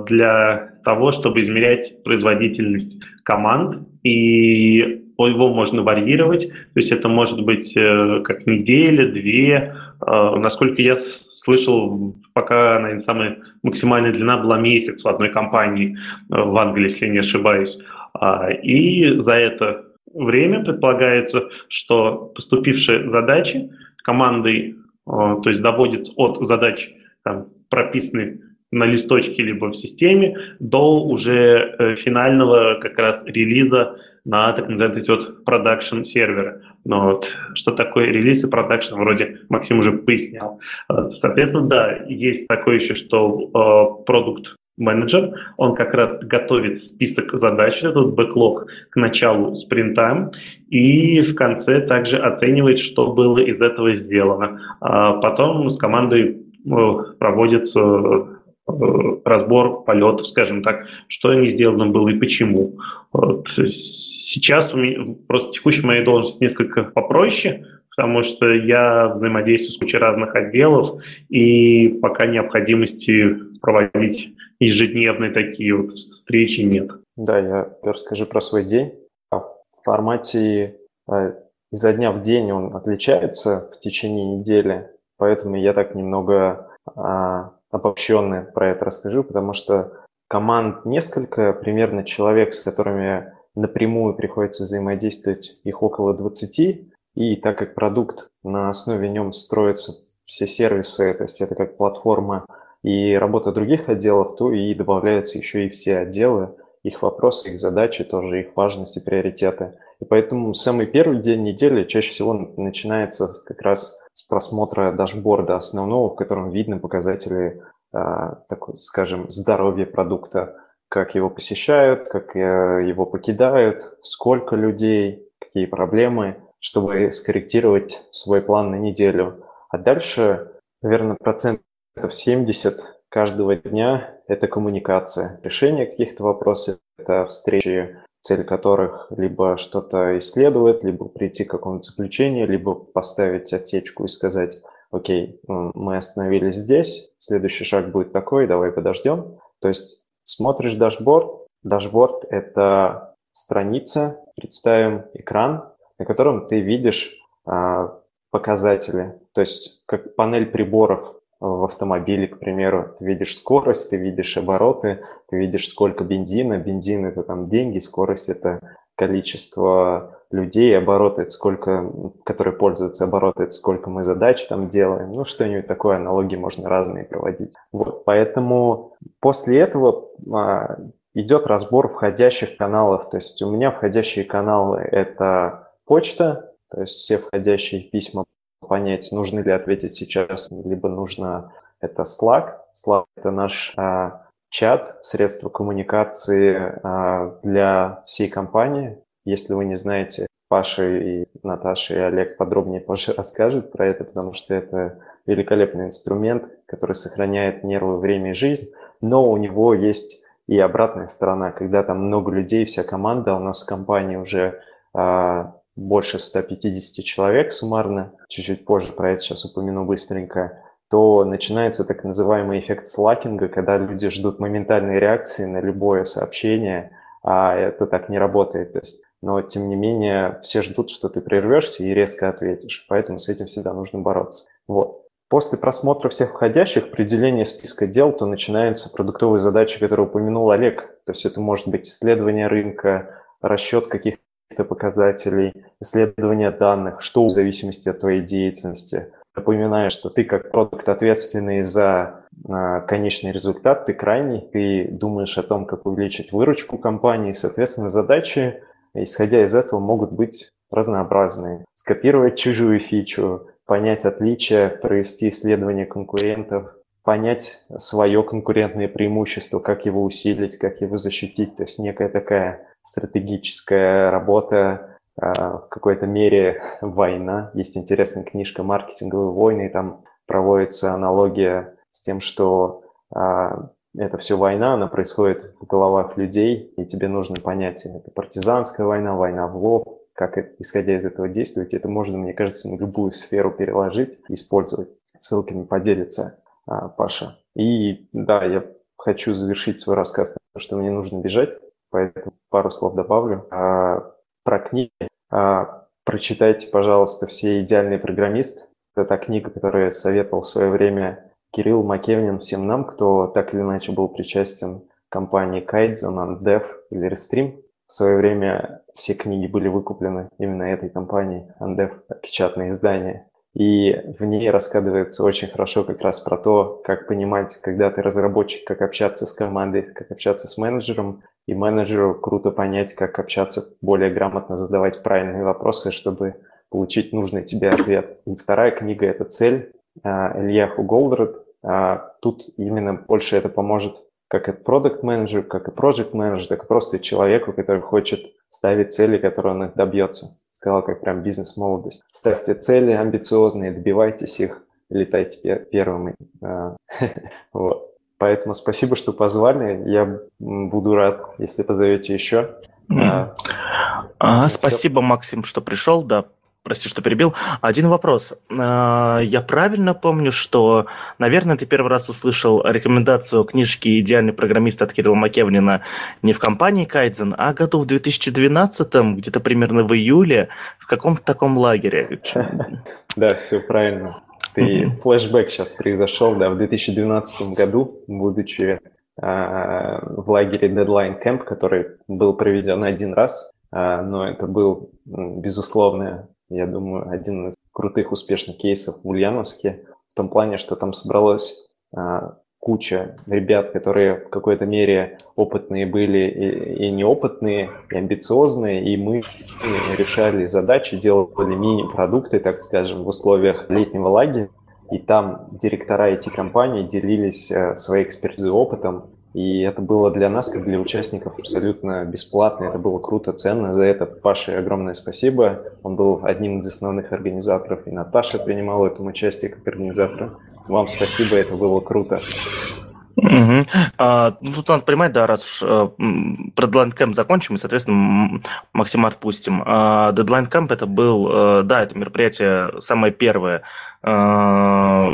для того, чтобы измерять производительность команд, и его можно варьировать, то есть это может быть как неделя, две. Насколько я слышал, пока, наверное, самая максимальная длина была месяц в одной компании э, в Англии, если не ошибаюсь. А, и за это время предполагается, что поступившие задачи командой, э, то есть доводится от задач, там, прописанных на листочке либо в системе, до уже э, финального как раз релиза на так называемый вот production сервера. Но вот что такое релиз и production, вроде Максим уже пояснял. Э, соответственно, да, есть такое еще, что product manager, он как раз готовит список задач, этот бэклог к началу спринта, и в конце также оценивает, что было из этого сделано. А потом с командой э, проводится Э, разбор полетов, скажем так, что не сделано было и почему. Вот. Сейчас у меня, просто текущая моя должность несколько попроще, потому что я взаимодействую с кучей разных отделов, и пока необходимости проводить ежедневные такие вот встречи нет.
Да, я расскажу про свой день. В формате э, изо дня в день он отличается в течение недели, поэтому я так немного а, обобщенно про это расскажу, потому что команд несколько, примерно человек, с которыми напрямую приходится взаимодействовать их около 20, и так как продукт на основе нем строится все сервисы, то есть это как платформа и работа других отделов, то и добавляются еще и все отделы, их вопросы, их задачи, тоже их важность и приоритеты. И поэтому самый первый день недели чаще всего начинается как раз с просмотра дашборда основного, в котором видно показатели, а, такой, скажем, здоровья продукта, как его посещают, как э, его покидают, сколько людей, какие проблемы, чтобы скорректировать свой план на неделю. А дальше, наверное, процентов 70 каждого дня – это коммуникация, решение каких-то вопросов, это встречи, цель которых либо что-то исследовать, либо прийти к какому-то заключению, либо поставить отсечку и сказать, окей, мы остановились здесь, следующий шаг будет такой, давай подождем. То есть смотришь дашборд, дашборд – это страница, представим экран, на котором ты видишь а, показатели, то есть как панель приборов в автомобиле, к примеру, ты видишь скорость, ты видишь обороты, ты видишь сколько бензина, бензин это там деньги, скорость это количество людей, обороты это сколько, которые пользуются обороты, это сколько мы задач там делаем, ну что-нибудь такое, аналогии можно разные проводить. Вот, поэтому после этого а, идет разбор входящих каналов, то есть у меня входящие каналы это почта, то есть все входящие письма понять, нужно ли ответить сейчас, либо нужно это Slack. Slack – это наш а, чат, средство коммуникации а, для всей компании. Если вы не знаете, Паша и Наташа и Олег подробнее позже расскажут про это, потому что это великолепный инструмент, который сохраняет нервы, время и жизнь, но у него есть и обратная сторона, когда там много людей, вся команда, у нас в компании уже а, больше 150 человек суммарно, чуть-чуть позже про это сейчас упомяну быстренько, то начинается так называемый эффект слакинга, когда люди ждут моментальной реакции на любое сообщение, а это так не работает. То есть, но тем не менее все ждут, что ты прервешься и резко ответишь, поэтому с этим всегда нужно бороться. Вот. После просмотра всех входящих, определения списка дел, то начинаются продуктовые задачи, которые упомянул Олег. То есть это может быть исследование рынка, расчет каких каких-то показателей, исследования данных, что в зависимости от твоей деятельности. Напоминаю, что ты как продукт ответственный за а, конечный результат, ты крайний, ты думаешь о том, как увеличить выручку компании, соответственно, задачи, исходя из этого, могут быть разнообразные. Скопировать чужую фичу, понять отличия, провести исследование конкурентов, понять свое конкурентное преимущество, как его усилить, как его защитить. То есть некая такая стратегическая работа, а, в какой-то мере война. Есть интересная книжка «Маркетинговые войны», и там проводится аналогия с тем, что а, это все война, она происходит в головах людей, и тебе нужно понять, это партизанская война, война в лоб, как исходя из этого действовать. Это можно, мне кажется, на любую сферу переложить, использовать. Ссылками поделится а, Паша. И да, я хочу завершить свой рассказ, потому что мне нужно бежать поэтому пару слов добавлю. А, про книги. А, прочитайте, пожалуйста, «Все идеальный программист». Это та книга, которую советовал в свое время Кирилл Макевнин всем нам, кто так или иначе был причастен компании Kaizen, Undev или Restream. В свое время все книги были выкуплены именно этой компанией, Undev, печатное издание. И в ней рассказывается очень хорошо как раз про то, как понимать, когда ты разработчик, как общаться с командой, как общаться с менеджером. И менеджеру круто понять, как общаться более грамотно, задавать правильные вопросы, чтобы получить нужный тебе ответ. И вторая книга – это «Цель» Ильяху Голдред. А, тут именно больше это поможет как и продукт менеджер как и project менеджер так и просто человеку, который хочет ставить цели, которые он их добьется. Сказал, как прям бизнес-молодость. Ставьте цели амбициозные, добивайтесь их, летайте первыми. А, вот. Поэтому спасибо, что позвали. Я буду рад, если позовете еще.
Mm. А, спасибо, Максим, что пришел. Да, Прости, что перебил. Один вопрос. А, я правильно помню, что, наверное, ты первый раз услышал рекомендацию книжки «Идеальный программист» от Кирилла Макевнина не в компании Кайдзен, а году в 2012, где-то примерно в июле, в каком-то таком лагере.
Да, все правильно. Ты флешбэк сейчас произошел, да, в 2012 году, будучи в лагере Deadline Camp, который был проведен один раз, но это был, безусловно, я думаю, один из крутых, успешных кейсов в Ульяновске, в том плане, что там собралось куча ребят, которые в какой-то мере опытные были и, и неопытные, и амбициозные, и мы решали задачи, делали мини-продукты, так скажем, в условиях летнего лагеря. И там директора IT-компаний делились э, своей экспертизой опытом, и это было для нас, как для участников, абсолютно бесплатно. Это было круто, ценно. За это Паше огромное спасибо. Он был одним из основных организаторов, и Наташа принимала в этом участие как организатор. Вам спасибо, это было круто.
Угу. А, ну, тут надо понимать, да, раз уж а, про Camp закончим, и, соответственно, Максима отпустим. А, Camp это был, а, да, это мероприятие самое первое а,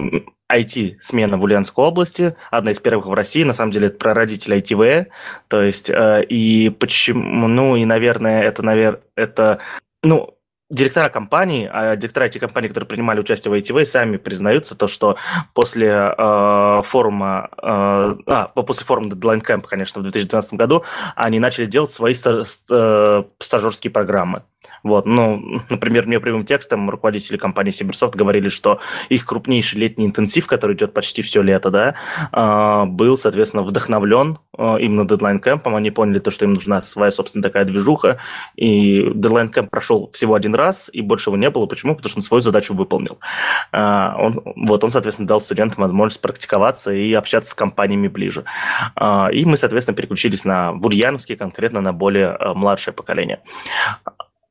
IT-смена в Ульяновской области, одна из первых в России, на самом деле это прародитель ITV, то есть, а, и почему, ну, и, наверное, это, наверное, это, ну, директора компании, а директора этих компаний, которые принимали участие в ITV, сами признаются то, что после э, форума, э, а, после форума Deadline Camp, конечно, в 2012 году, они начали делать свои э, стажерские программы. Вот, ну, например, мне прямым текстом руководители компании Cybersoft говорили, что их крупнейший летний интенсив, который идет почти все лето, да, а, был, соответственно, вдохновлен а, именно Deadline Camp. Они поняли то, что им нужна своя, собственно, такая движуха. И Deadline Camp прошел всего один раз, и больше его не было. Почему? Потому что он свою задачу выполнил. А, он, вот он, соответственно, дал студентам возможность практиковаться и общаться с компаниями ближе. И мы, соответственно, переключились на Бурьяновский, конкретно на более младшее поколение.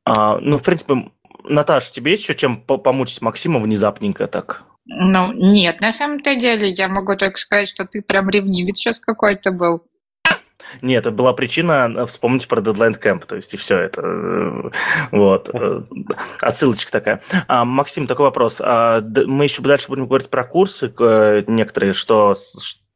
А, ну, в принципе, Наташа, тебе есть еще чем помучить Максима внезапненько так?
Ну, нет, на самом-то деле я могу только сказать, что ты прям ревнивец сейчас какой-то был.
Нет, это была причина э, вспомнить про Deadline Camp, то есть и все это. Э, вот. Э, отсылочка такая. А, Максим, такой вопрос. А, мы еще дальше будем говорить про курсы некоторые, что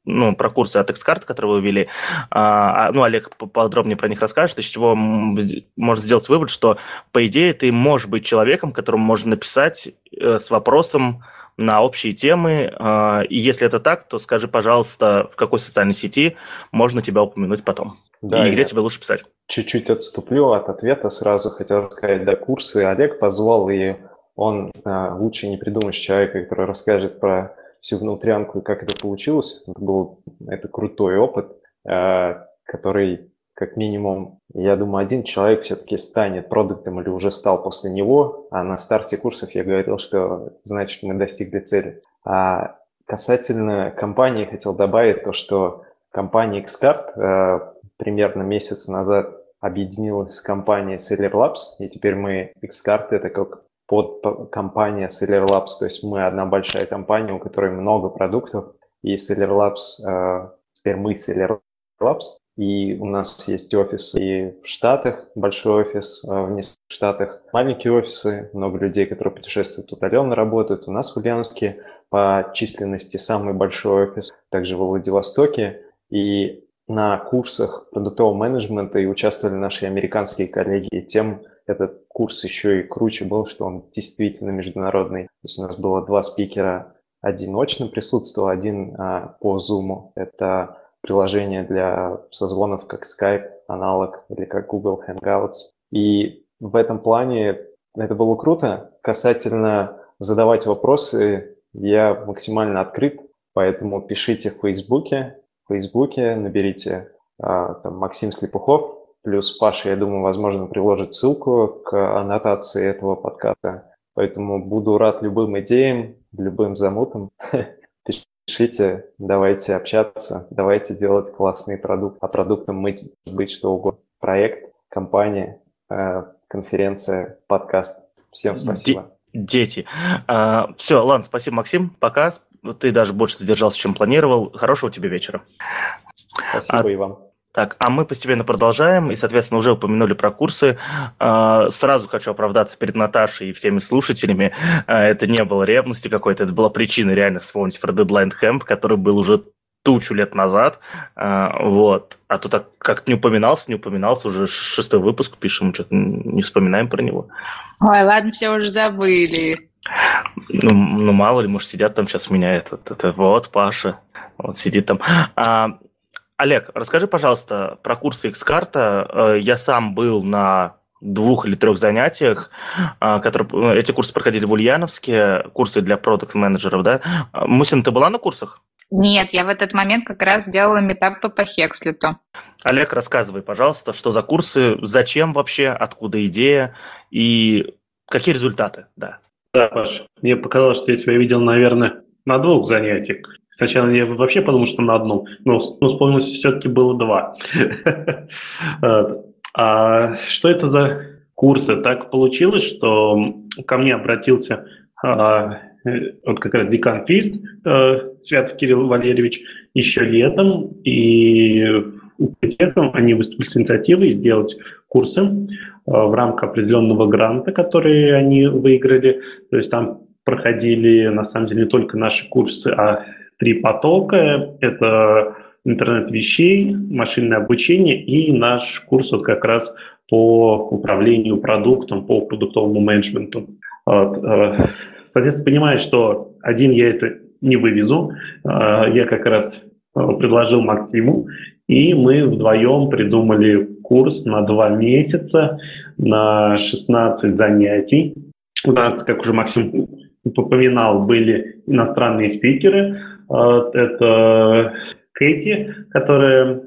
ну, про курсы от Xcard, которые вы ввели. А, а, ну, Олег подробнее про них расскажет, из чего можно сделать вывод, что, по идее, ты можешь быть человеком, которому можно написать э, с вопросом на общие темы. Э, и если это так, то скажи, пожалуйста, в какой социальной сети можно тебя упомянуть потом. Да, и где тебе лучше писать.
Чуть-чуть отступлю от ответа. Сразу хотел сказать, да, курсы Олег позвал, и он э, лучше не придумаешь человека, который расскажет про всю внутрянку и как это получилось. Это был это крутой опыт, э, который как минимум, я думаю, один человек все-таки станет продуктом или уже стал после него, а на старте курсов я говорил, что значит мы достигли цели. А касательно компании хотел добавить то, что компания Xcard э, примерно месяц назад объединилась с компанией Seller Labs, и теперь мы Xcard это как под компания Seller Labs, то есть мы одна большая компания, у которой много продуктов, и Seller Labs, э, теперь мы Seller Labs, и у нас есть офис и в Штатах, большой офис, э, в нескольких Штатах. Маленькие офисы, много людей, которые путешествуют удаленно, работают. У нас в Ульяновске по численности самый большой офис, также во Владивостоке. И на курсах продуктового менеджмента и участвовали наши американские коллеги, и тем этот курс еще и круче был, что он действительно международный. То есть у нас было два спикера, один очно присутствовал, один а, по Zoom. Это приложение для созвонов, как Skype, аналог, или как Google Hangouts. И в этом плане это было круто. Касательно задавать вопросы, я максимально открыт, поэтому пишите в Фейсбуке, в Фейсбуке наберите а, там, Максим Слепухов, Плюс Паша, я думаю, возможно, приложит ссылку к аннотации этого подкаста. Поэтому буду рад любым идеям, любым замутам. Пишите, давайте общаться, давайте делать классный продукт. А продуктом может быть что угодно. Проект, компания, э, конференция, подкаст. Всем спасибо.
Дети. А, все, ладно, спасибо, Максим. Пока. Ты даже больше задержался, чем планировал. Хорошего тебе вечера.
Спасибо а... и вам.
Так, а мы постепенно продолжаем, и, соответственно, уже упомянули про курсы. А, сразу хочу оправдаться перед Наташей и всеми слушателями. А, это не было ревности какой-то, это была причина реально вспомнить про Deadline Camp, который был уже тучу лет назад. А, вот. А то так как-то не упоминался, не упоминался, уже шестой выпуск пишем, что-то не вспоминаем про него.
Ой, ладно, все уже забыли.
Ну, ну мало ли, может, сидят там сейчас меня этот, это вот, Паша, вот сидит там. А, Олег, расскажи, пожалуйста, про курсы X-карта. Я сам был на двух или трех занятиях, которые, эти курсы проходили в Ульяновске, курсы для продукт-менеджеров, да? Мусин, ты была на курсах?
Нет, я в этот момент как раз делала метапы по Хекслиту.
Олег, рассказывай, пожалуйста, что за курсы, зачем вообще, откуда идея и какие результаты, да.
Да, Паш, мне показалось, что я тебя видел, наверное, на двух занятиях. Сначала я вообще подумал, что на одном, но, но вспомнил, все-таки было два. А что это за курсы? Так получилось, что ко мне обратился а, вот как раз декан ФИСТ, э, Святов Кирилл Валерьевич, еще летом, и у политеха они выступили с инициативой сделать курсы э, в рамках определенного гранта, который они выиграли. То есть там проходили, на самом деле, не только наши курсы, а три потока. Это интернет вещей, машинное обучение и наш курс вот как раз по управлению продуктом, по продуктовому менеджменту. Вот. Соответственно, понимая, что один я это не вывезу, а, я как раз а, предложил Максиму, и мы вдвоем придумали курс на два месяца, на 16 занятий. У нас, как уже Максим упоминал, были иностранные спикеры. А, это Кэти, которая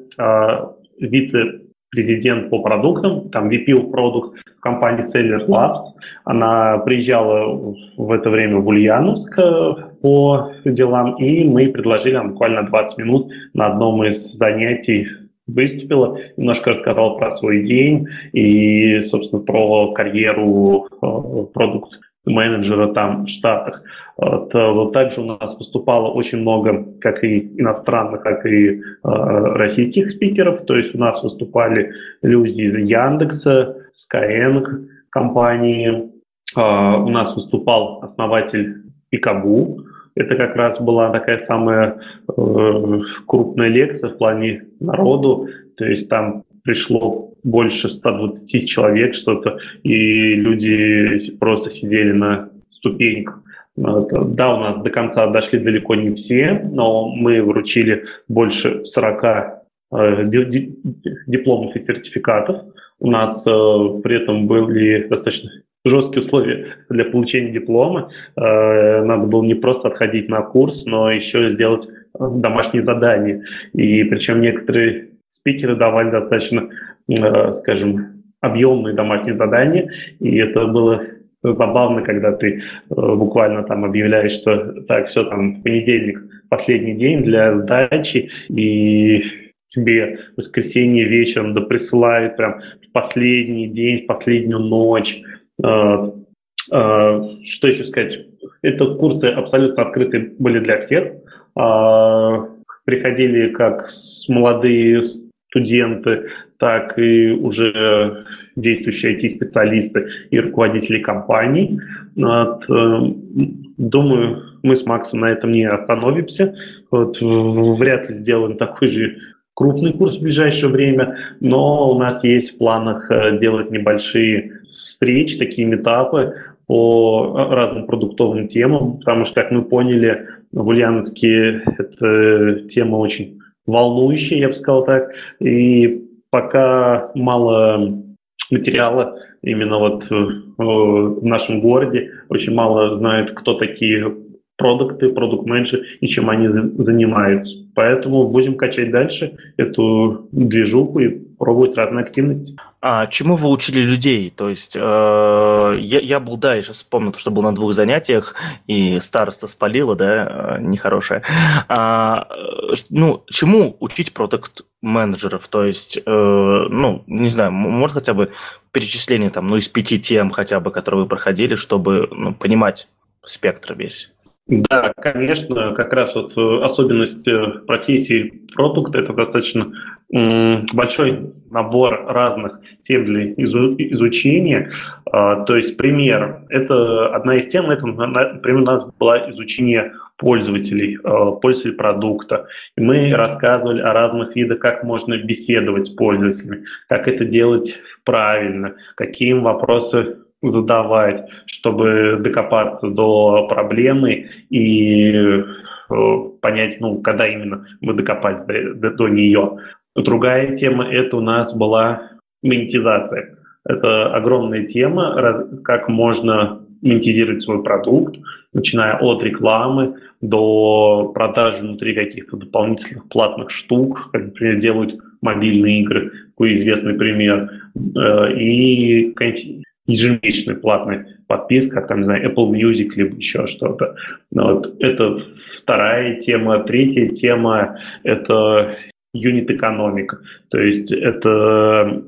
вице президент по продуктам, там VP продукт в компании Seller Labs. Она приезжала в это время в Ульяновск э, по делам, и мы предложили нам буквально 20 минут на одном из занятий выступила, немножко рассказала про свой день и, собственно, про карьеру э, продукт менеджера там в Штатах. Э, вот также у нас выступало очень много как и иностранных, так и э, российских спикеров. То есть у нас выступали люди из Яндекса, Skyeng компании. Э, у нас выступал основатель Икабу. Это как раз была такая самая э, крупная лекция в плане народу. То есть там пришло больше 120 человек что-то, и люди просто сидели на ступеньках. Да, у нас до конца дошли далеко не все, но мы вручили больше 40 э, дипломов и сертификатов. У нас э, при этом были достаточно жесткие условия для получения диплома. Э, надо было не просто отходить на курс, но еще сделать домашние задания. И причем некоторые спикеры давали достаточно, э, скажем, объемные домашние задания, и это было забавно, когда ты э, буквально там объявляешь, что так, все, там, в понедельник последний день для сдачи, и тебе в воскресенье вечером да присылают прям в последний день, в последнюю ночь. Э, что еще сказать? Это курсы абсолютно открыты были для всех. Приходили как молодые студенты, так и уже действующие IT-специалисты и руководители компаний. Вот, э, думаю, мы с Максом на этом не остановимся. Вот, вряд ли сделаем такой же крупный курс в ближайшее время, но у нас есть в планах э, делать небольшие встречи, такие метапы по разным продуктовым темам, потому что, как мы поняли, в Ульяновске эта тема очень волнующее, я бы сказал так. И пока мало материала именно вот э, в нашем городе, очень мало знают, кто такие продукты, продукт-менеджеры и чем они занимаются. Поэтому будем качать дальше эту движуху и пробовать разные активности.
А чему вы учили людей? То есть э, я, я был, да, я сейчас вспомнил, что был на двух занятиях, и староста спалила, да, э, нехорошая. А, ну, чему учить продукт-менеджеров? То есть, э, ну, не знаю, может хотя бы перечисление там, ну, из пяти тем хотя бы, которые вы проходили, чтобы ну, понимать спектр весь.
Да, конечно, как раз вот э, особенность э, профессии продукт это достаточно большой набор разных тем для изучения. А, то есть пример, это одна из тем, это, например, у нас было изучение пользователей, а, пользователей продукта. И мы рассказывали о разных видах, как можно беседовать с пользователями, как это делать правильно, какие им вопросы задавать, чтобы докопаться до проблемы и понять, ну, когда именно мы докопались до, до, до нее. Другая тема – это у нас была монетизация. Это огромная тема, как можно монетизировать свой продукт, начиная от рекламы до продажи внутри каких-то дополнительных платных штук, как, например, делают мобильные игры, такой известный пример, э, и ежемесячная платная подписка, там, не знаю, Apple Music, либо еще что-то. Вот. Это вторая тема. Третья тема – это юнит-экономика. То есть это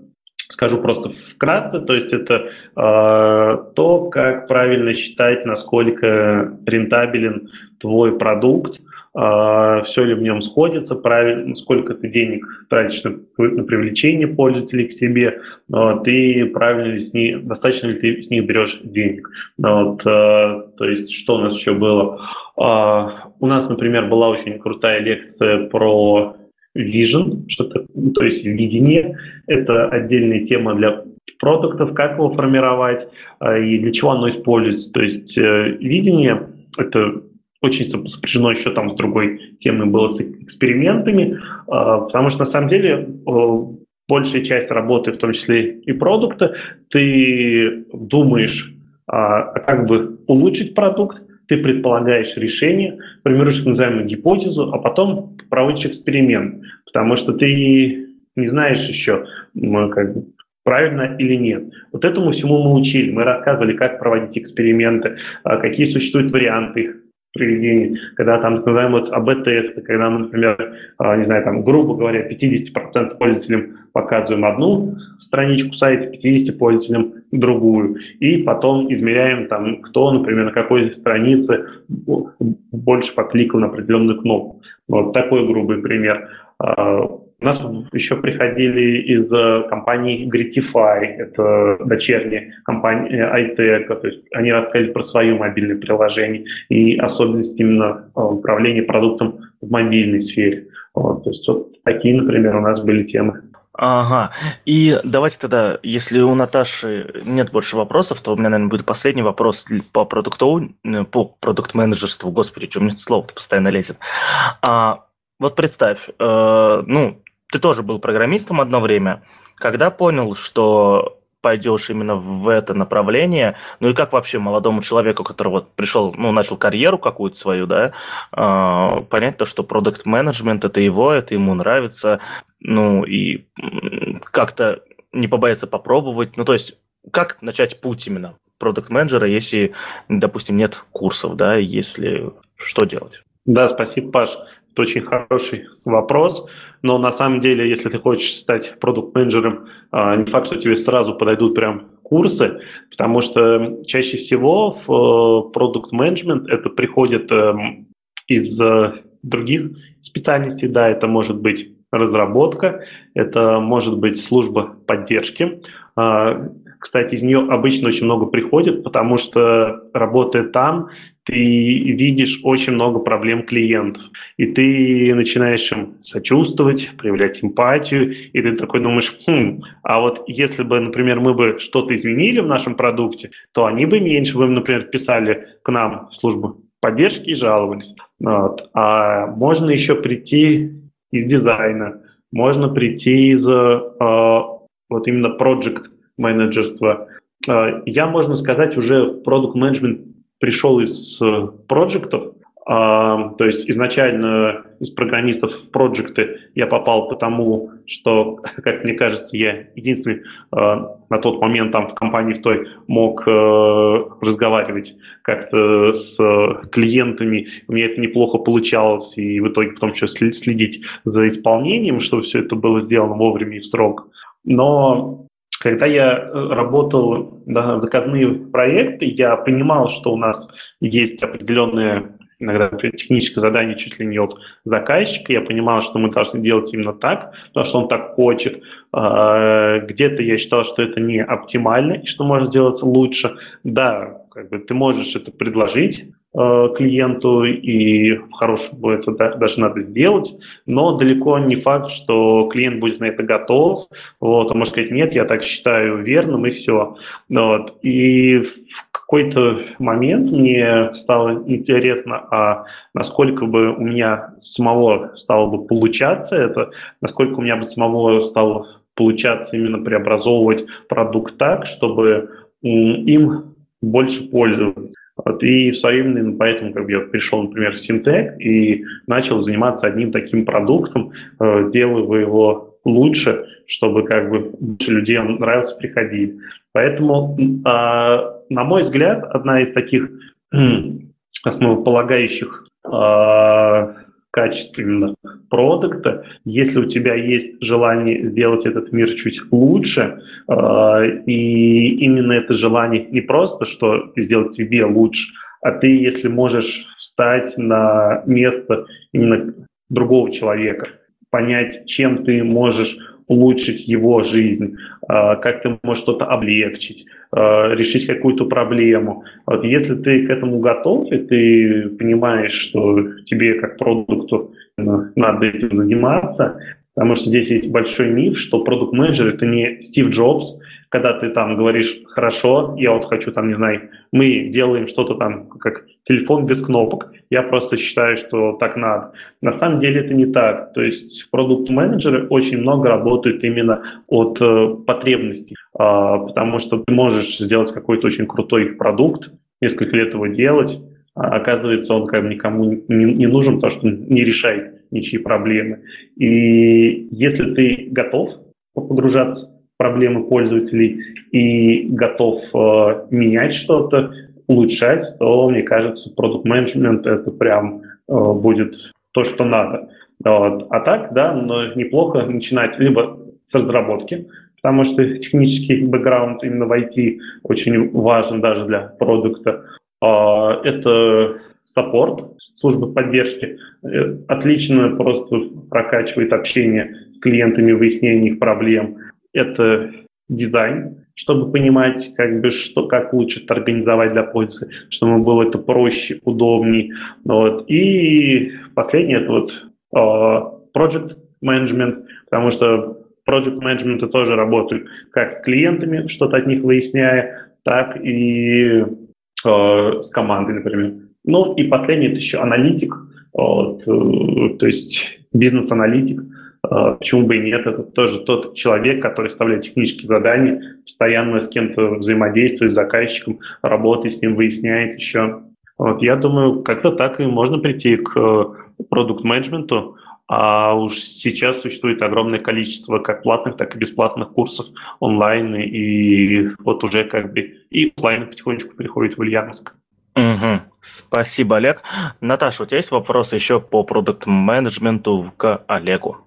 Скажу просто вкратце, то есть это э, то, как правильно считать, насколько рентабелен твой продукт, все ли в нем сходится, правильно, сколько ты денег тратишь на, на привлечение пользователей к себе, вот, и правильно ли с них, достаточно ли ты с них берешь денег. Вот, э, то есть что у нас еще было? У нас, например, была очень крутая лекция про vision, что-то, ну, то есть видение, это отдельная тема для продуктов, как его формировать а, и для чего оно используется. То есть э, видение – это очень сопряжено еще там с другой темой было с экспериментами, а, потому что на самом деле большая часть работы, в том числе и продукта, ты думаешь, а, как бы улучшить продукт, ты предполагаешь решение, формируешь называемую гипотезу, а потом проводишь эксперимент, потому что ты не знаешь еще, как бы, правильно или нет. Вот этому всему мы учили. Мы рассказывали, как проводить эксперименты, а, какие существуют варианты их проведения, когда там называем вот АБ-тесты, когда мы, например, а, не знаю, там, грубо говоря, 50% пользователям показываем одну страничку сайта, 50 пользователям другую, и потом измеряем, там, кто, например, на какой странице больше покликал на определенную кнопку. Вот такой грубый пример. У нас еще приходили из э, компании Gritify, это дочерняя компания iTech, то есть они рассказали про свое мобильное приложение и особенности именно э, управления продуктом в мобильной сфере. Вот, то есть вот такие, например, у нас были темы.
Ага. И давайте тогда, если у Наташи нет больше вопросов, то у меня, наверное, будет последний вопрос по продукту, по продукт-менеджерству. Господи, что мне слово-то постоянно лезет. А, вот представь, э, ну, ты тоже был программистом одно время. Когда понял, что пойдешь именно в это направление, ну и как вообще молодому человеку, который вот пришел, ну, начал карьеру какую-то свою, да, э, понять то, что продукт менеджмент это его, это ему нравится, ну и как-то не побояться попробовать, ну то есть как начать путь именно продукт менеджера если, допустим, нет курсов, да, если что делать?
Да, спасибо, Паш. Это очень хороший вопрос, но на самом деле, если ты хочешь стать продукт-менеджером, а, не факт, что тебе сразу подойдут прям курсы, потому что чаще всего в продукт-менеджмент это приходит эм, из э, других специальностей, да, это может быть разработка, это может быть служба поддержки. А, кстати, из нее обычно очень много приходит, потому что работая там, ты видишь очень много проблем клиентов, и ты начинаешь им сочувствовать, проявлять эмпатию, и ты такой думаешь, хм, а вот если бы, например, мы бы что-то изменили в нашем продукте, то они бы меньше бы, например, писали к нам в службу поддержки и жаловались. Вот. А можно еще прийти из дизайна, можно прийти из э, вот именно project менеджерства. Э, я, можно сказать, уже в продукт менеджмент пришел из э, проектов, а, то есть изначально из программистов в проекты я попал потому, что, как мне кажется, я единственный а, на тот момент там в компании в той мог э, разговаривать как-то с клиентами. У меня это неплохо получалось, и в итоге потом еще следить за исполнением, чтобы все это было сделано вовремя и в срок. Но когда я э, работал на заказные проекты, я понимал, что у нас есть определенные иногда техническое задание чуть ли не от заказчика. Я понимал, что мы должны делать именно так, потому что он так хочет. А, где-то я считал, что это не оптимально и что можно сделать лучше. Да, как бы ты можешь это предложить, клиенту, и хорошему это даже надо сделать, но далеко не факт, что клиент будет на это готов. Вот, он может сказать, нет, я так считаю верным, и все. Вот. И какой-то момент мне стало интересно, а насколько бы у меня самого стало бы получаться это, насколько у меня бы самого стало получаться именно преобразовывать продукт так, чтобы им больше пользоваться. Вот, и в свое время поэтому как бы я пришел, например, в Синтек и начал заниматься одним таким продуктом, э, делая его лучше, чтобы как бы больше людей он нравился, приходить. Поэтому, э, на мой взгляд, одна из таких основополагающих э, качеств именно продукта, если у тебя есть желание сделать этот мир чуть лучше, э, и именно это желание не просто, что сделать себе лучше, а ты, если можешь встать на место именно другого человека, понять, чем ты можешь улучшить его жизнь, как ты можешь что-то облегчить, а, решить какую-то проблему. Вот если ты к этому готов, и ты понимаешь, что тебе как продукту надо этим заниматься, потому что здесь есть большой миф, что продукт-менеджер – это не Стив Джобс, когда ты там говоришь, хорошо, я вот хочу там, не знаю, мы делаем что-то там, как телефон без кнопок, я просто считаю, что так надо. На самом деле это не так. То есть продукт-менеджеры очень много работают именно от э, потребностей, э, потому что ты можешь сделать какой-то очень крутой продукт, несколько лет его делать, а оказывается, он как бы никому не, не нужен, потому что не решает ничьи проблемы. И если ты готов погружаться проблемы пользователей и готов э, менять что-то, улучшать, то, мне кажется, продукт менеджмент это прям э, будет то, что надо. Вот. А так, да, но неплохо начинать либо с разработки, потому что технический бэкграунд именно в IT очень важен даже для продукта. Э, это саппорт, служба поддержки, э, отлично просто прокачивает общение с клиентами, выяснение их проблем это дизайн, чтобы понимать, как бы, что, как лучше это организовать для пользователя, чтобы было это проще, удобней. Вот. И последнее – это вот uh, project management, потому что project management тоже работают как с клиентами, что-то от них выясняя, так и uh, с командой, например. Ну и последнее – это еще аналитик, вот, uh, то есть бизнес-аналитик – почему бы и нет? Это тоже тот человек, который вставляет технические задания, постоянно с кем-то взаимодействует, с заказчиком, работает с ним, выясняет еще. Вот, я думаю, как-то так и можно прийти к э, продукт-менеджменту, а уж сейчас существует огромное количество как платных, так и бесплатных курсов онлайн, и вот уже как бы и офлайн потихонечку переходит в Ульяновск.
Угу. Спасибо, Олег. Наташа, у тебя есть вопросы еще по продукт-менеджменту к Олегу?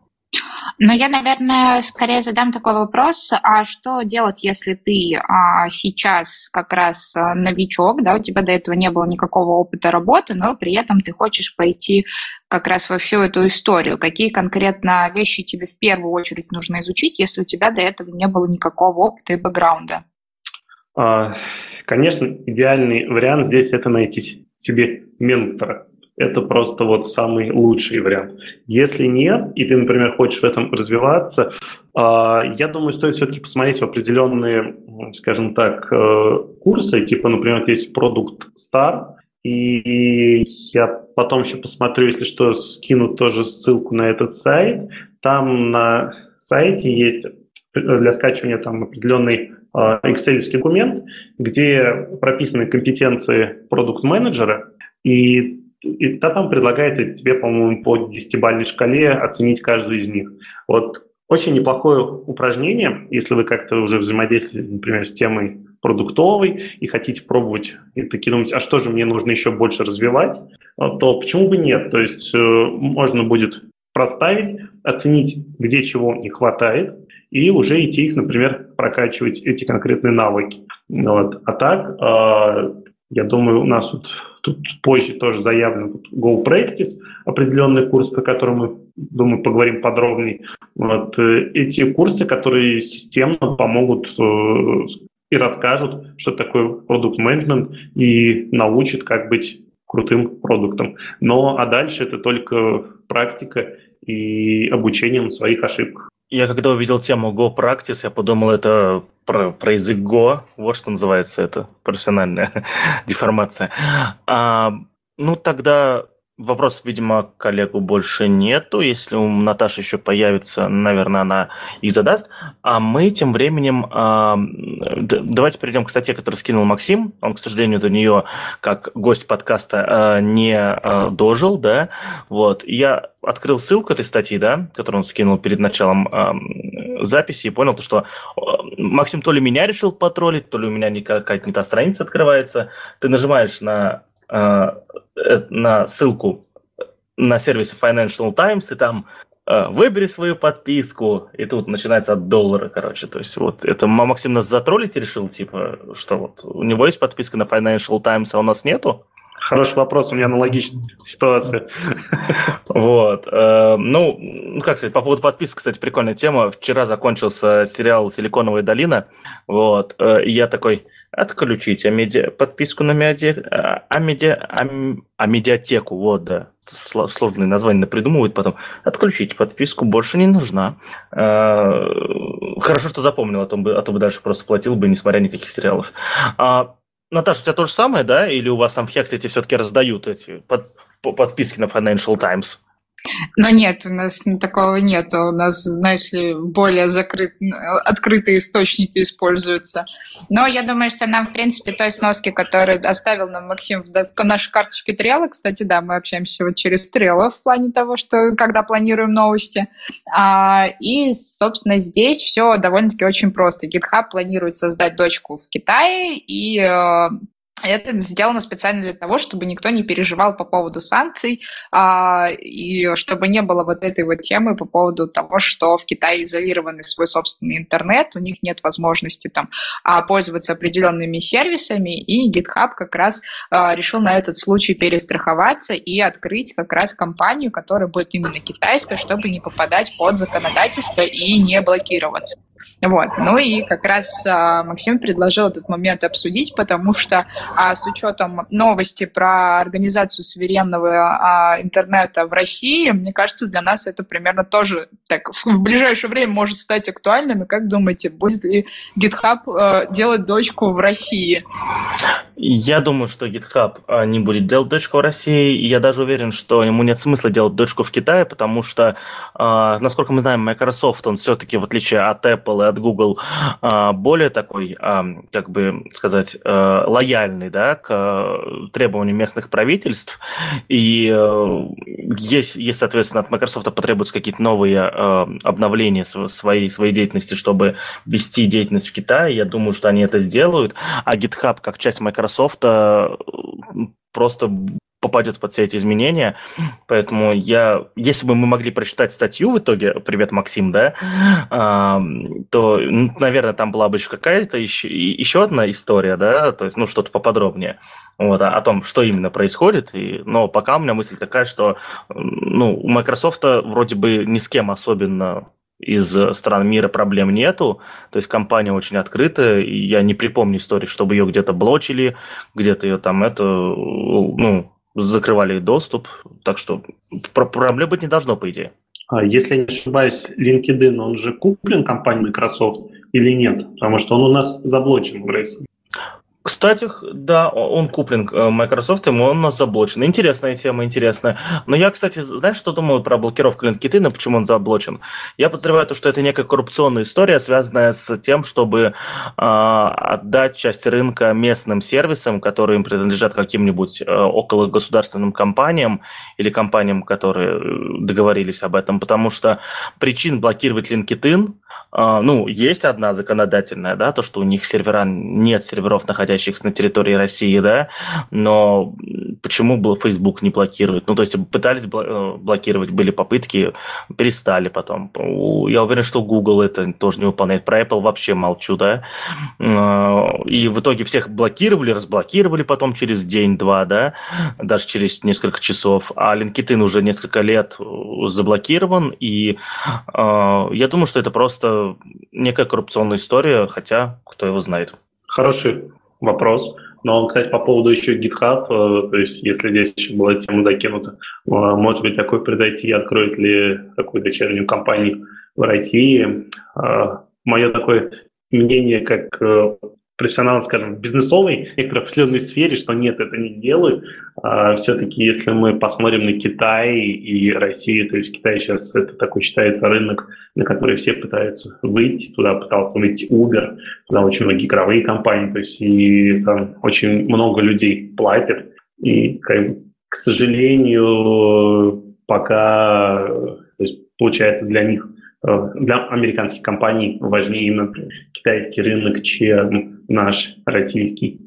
Но я, наверное, скорее задам такой вопрос, а что делать, если ты а, сейчас как раз а, новичок, да, у тебя до этого не было никакого опыта работы, но при этом ты хочешь пойти как раз во всю эту историю? Какие конкретно вещи тебе в первую очередь нужно изучить, если у тебя до этого не было никакого опыта и бэкграунда?
А, конечно, идеальный вариант здесь это найти себе ментора, это просто вот самый лучший вариант. Если нет, и ты, например, хочешь в этом развиваться, а, я думаю, стоит все-таки посмотреть в определенные, скажем так, э, курсы, типа, например, есть продукт Star, и я потом еще посмотрю, если что, скину тоже ссылку на этот сайт. Там на сайте есть для скачивания там определенный а, Excel документ, где прописаны компетенции продукт-менеджера, и и там предлагается тебе, по-моему, по десятибалльной шкале оценить каждую из них. Вот очень неплохое упражнение, если вы как-то уже взаимодействуете, например, с темой продуктовой и хотите пробовать и таки думать, а что же мне нужно еще больше развивать, то почему бы нет? То есть э, можно будет проставить, оценить, где чего не хватает, и уже идти их, например, прокачивать эти конкретные навыки. Вот. А так, э, я думаю, у нас вот Тут позже тоже заявлен Go Practice, определенный курс, про который мы, думаю, поговорим подробнее. Вот, э, эти курсы, которые системно помогут э, и расскажут, что такое продукт менеджмент и научат, как быть крутым продуктом. Но а дальше это только практика и обучение на своих ошибках.
Я когда увидел тему Go Practice, я подумал, это про, про язык Go, вот что называется это, профессиональная деформация. А, ну, тогда Вопрос, видимо, коллегу больше нету. Если у Наташи еще появится, наверное, она их задаст. А мы тем временем... Э, давайте перейдем к статье, которую скинул Максим. Он, к сожалению, до нее, как гость подкаста, э, не э, дожил, да. Вот. Я открыл ссылку этой статьи, да, которую он скинул перед началом записи и понял, то, что Максим то ли меня решил потроллить, то ли у меня какая-то не та страница открывается. Ты нажимаешь на Э, э, на ссылку на сервисе Financial Times, и там э, выбери свою подписку, и тут начинается от доллара, короче. То есть вот это Максим нас затроллить решил, типа, что вот у него есть подписка на Financial Times, а у нас нету?
Хороший вопрос, у меня аналогичная ситуация.
Вот. Ну, ну, как сказать, по поводу подписки, кстати, прикольная тема. Вчера закончился сериал «Силиконовая долина», вот, и я такой, Отключить амеди... подписку на меди... амеди... ам... амедиатеку. Вот, да. Сложные названия придумывают потом. Отключить подписку, больше не нужна. А, хорошо, что запомнил, а то бы, а то бы дальше просто платил бы, несмотря никаких сериалов. А, Наташа, у тебя то же самое, да? Или у вас там в Хексете все-таки раздают эти под... подписки на Financial Times?
Но нет, у нас такого нет. У нас, знаешь ли, более закрыт, открытые источники используются.
Но я думаю, что нам, в принципе, той сноски, которую оставил нам Максим в нашей карточке Трела, кстати, да, мы общаемся вот через Трела в плане того, что когда планируем новости. А, и, собственно, здесь все довольно-таки очень просто. GitHub планирует создать дочку в Китае, и э, это сделано специально для того, чтобы никто не переживал по поводу санкций, а, и чтобы не было вот этой вот темы по поводу того, что в Китае изолированный свой собственный интернет, у них нет возможности там а, пользоваться определенными сервисами, и GitHub как раз а, решил на этот случай перестраховаться и открыть как раз компанию, которая будет именно китайская, чтобы не попадать под законодательство и не блокироваться. Вот. Ну и как раз а, Максим предложил этот момент обсудить, потому что а, с учетом новости про организацию суверенного а, интернета в России, мне кажется, для нас это примерно тоже так в, ближайшее время может стать актуальным. И как думаете, будет ли GitHub делать дочку в России?
Я думаю, что GitHub не будет делать дочку в России. Я даже уверен, что ему нет смысла делать дочку в Китае, потому что, насколько мы знаем, Microsoft, он все-таки, в отличие от Apple, Apple и от Google а, более такой, а, как бы сказать, а, лояльный да, к требованиям местных правительств. И есть, есть соответственно, от Microsoft потребуются какие-то новые обновления своей, своей деятельности, чтобы вести деятельность в Китае. Я думаю, что они это сделают. А GitHub, как часть Microsoft, просто попадет под все эти изменения. Поэтому я, если бы мы могли прочитать статью в итоге, привет, Максим, да, то, наверное, там была бы еще какая-то еще, еще одна история, да, то есть, ну, что-то поподробнее, вот, о, о том, что именно происходит. И, но пока у меня мысль такая, что, ну, у Microsoft вроде бы ни с кем особенно из стран мира проблем нету, то есть компания очень открытая, и я не припомню истории, чтобы ее где-то блочили, где-то ее там это, ну, закрывали доступ, так что проблем быть не должно, по идее.
А если я не ошибаюсь, LinkedIn, он же куплен компанией Microsoft или нет? Потому что он у нас заблочен в России.
Кстати, да, он куплен э, Microsoft, ему он у нас заблочен. Интересная тема, интересная. Но я, кстати, знаешь, что думаю про блокировку LinkedIn, почему он заблочен? Я подозреваю, то, что это некая коррупционная история, связанная с тем, чтобы э, отдать часть рынка местным сервисам, которые им принадлежат каким-нибудь э, около государственным компаниям или компаниям, которые э, договорились об этом. Потому что причин блокировать LinkedIn, э, ну, есть одна законодательная, да, то, что у них сервера, нет серверов, находящихся находящихся на территории России, да, но почему был Facebook не блокирует? Ну, то есть пытались э, блокировать, были попытки, перестали потом. Я уверен, что Google это тоже не выполняет. Про Apple вообще молчу, да. Э, и в итоге всех блокировали, разблокировали потом через день-два, да, даже через несколько часов. А LinkedIn уже несколько лет э, заблокирован, и я думаю, что это просто некая коррупционная история, хотя кто его знает.
Хороший вопрос. Но, кстати, по поводу еще GitHub, э, то есть если здесь еще была тема закинута, э, может быть такое произойти, откроет ли какую-то дочернюю компанию в России. Э, Мое такое мнение как э, профессионал, скажем, в бизнесовой, некоторой определенной сфере, что нет, это не делают. А все-таки, если мы посмотрим на Китай и Россию, то есть Китай сейчас это такой считается рынок, на который все пытаются выйти, туда пытался выйти Uber, туда очень многие игровые компании, то есть и там очень много людей платят, и к сожалению, пока то есть, получается для них Э, для американских компаний важнее именно китайский рынок, чем наш российский.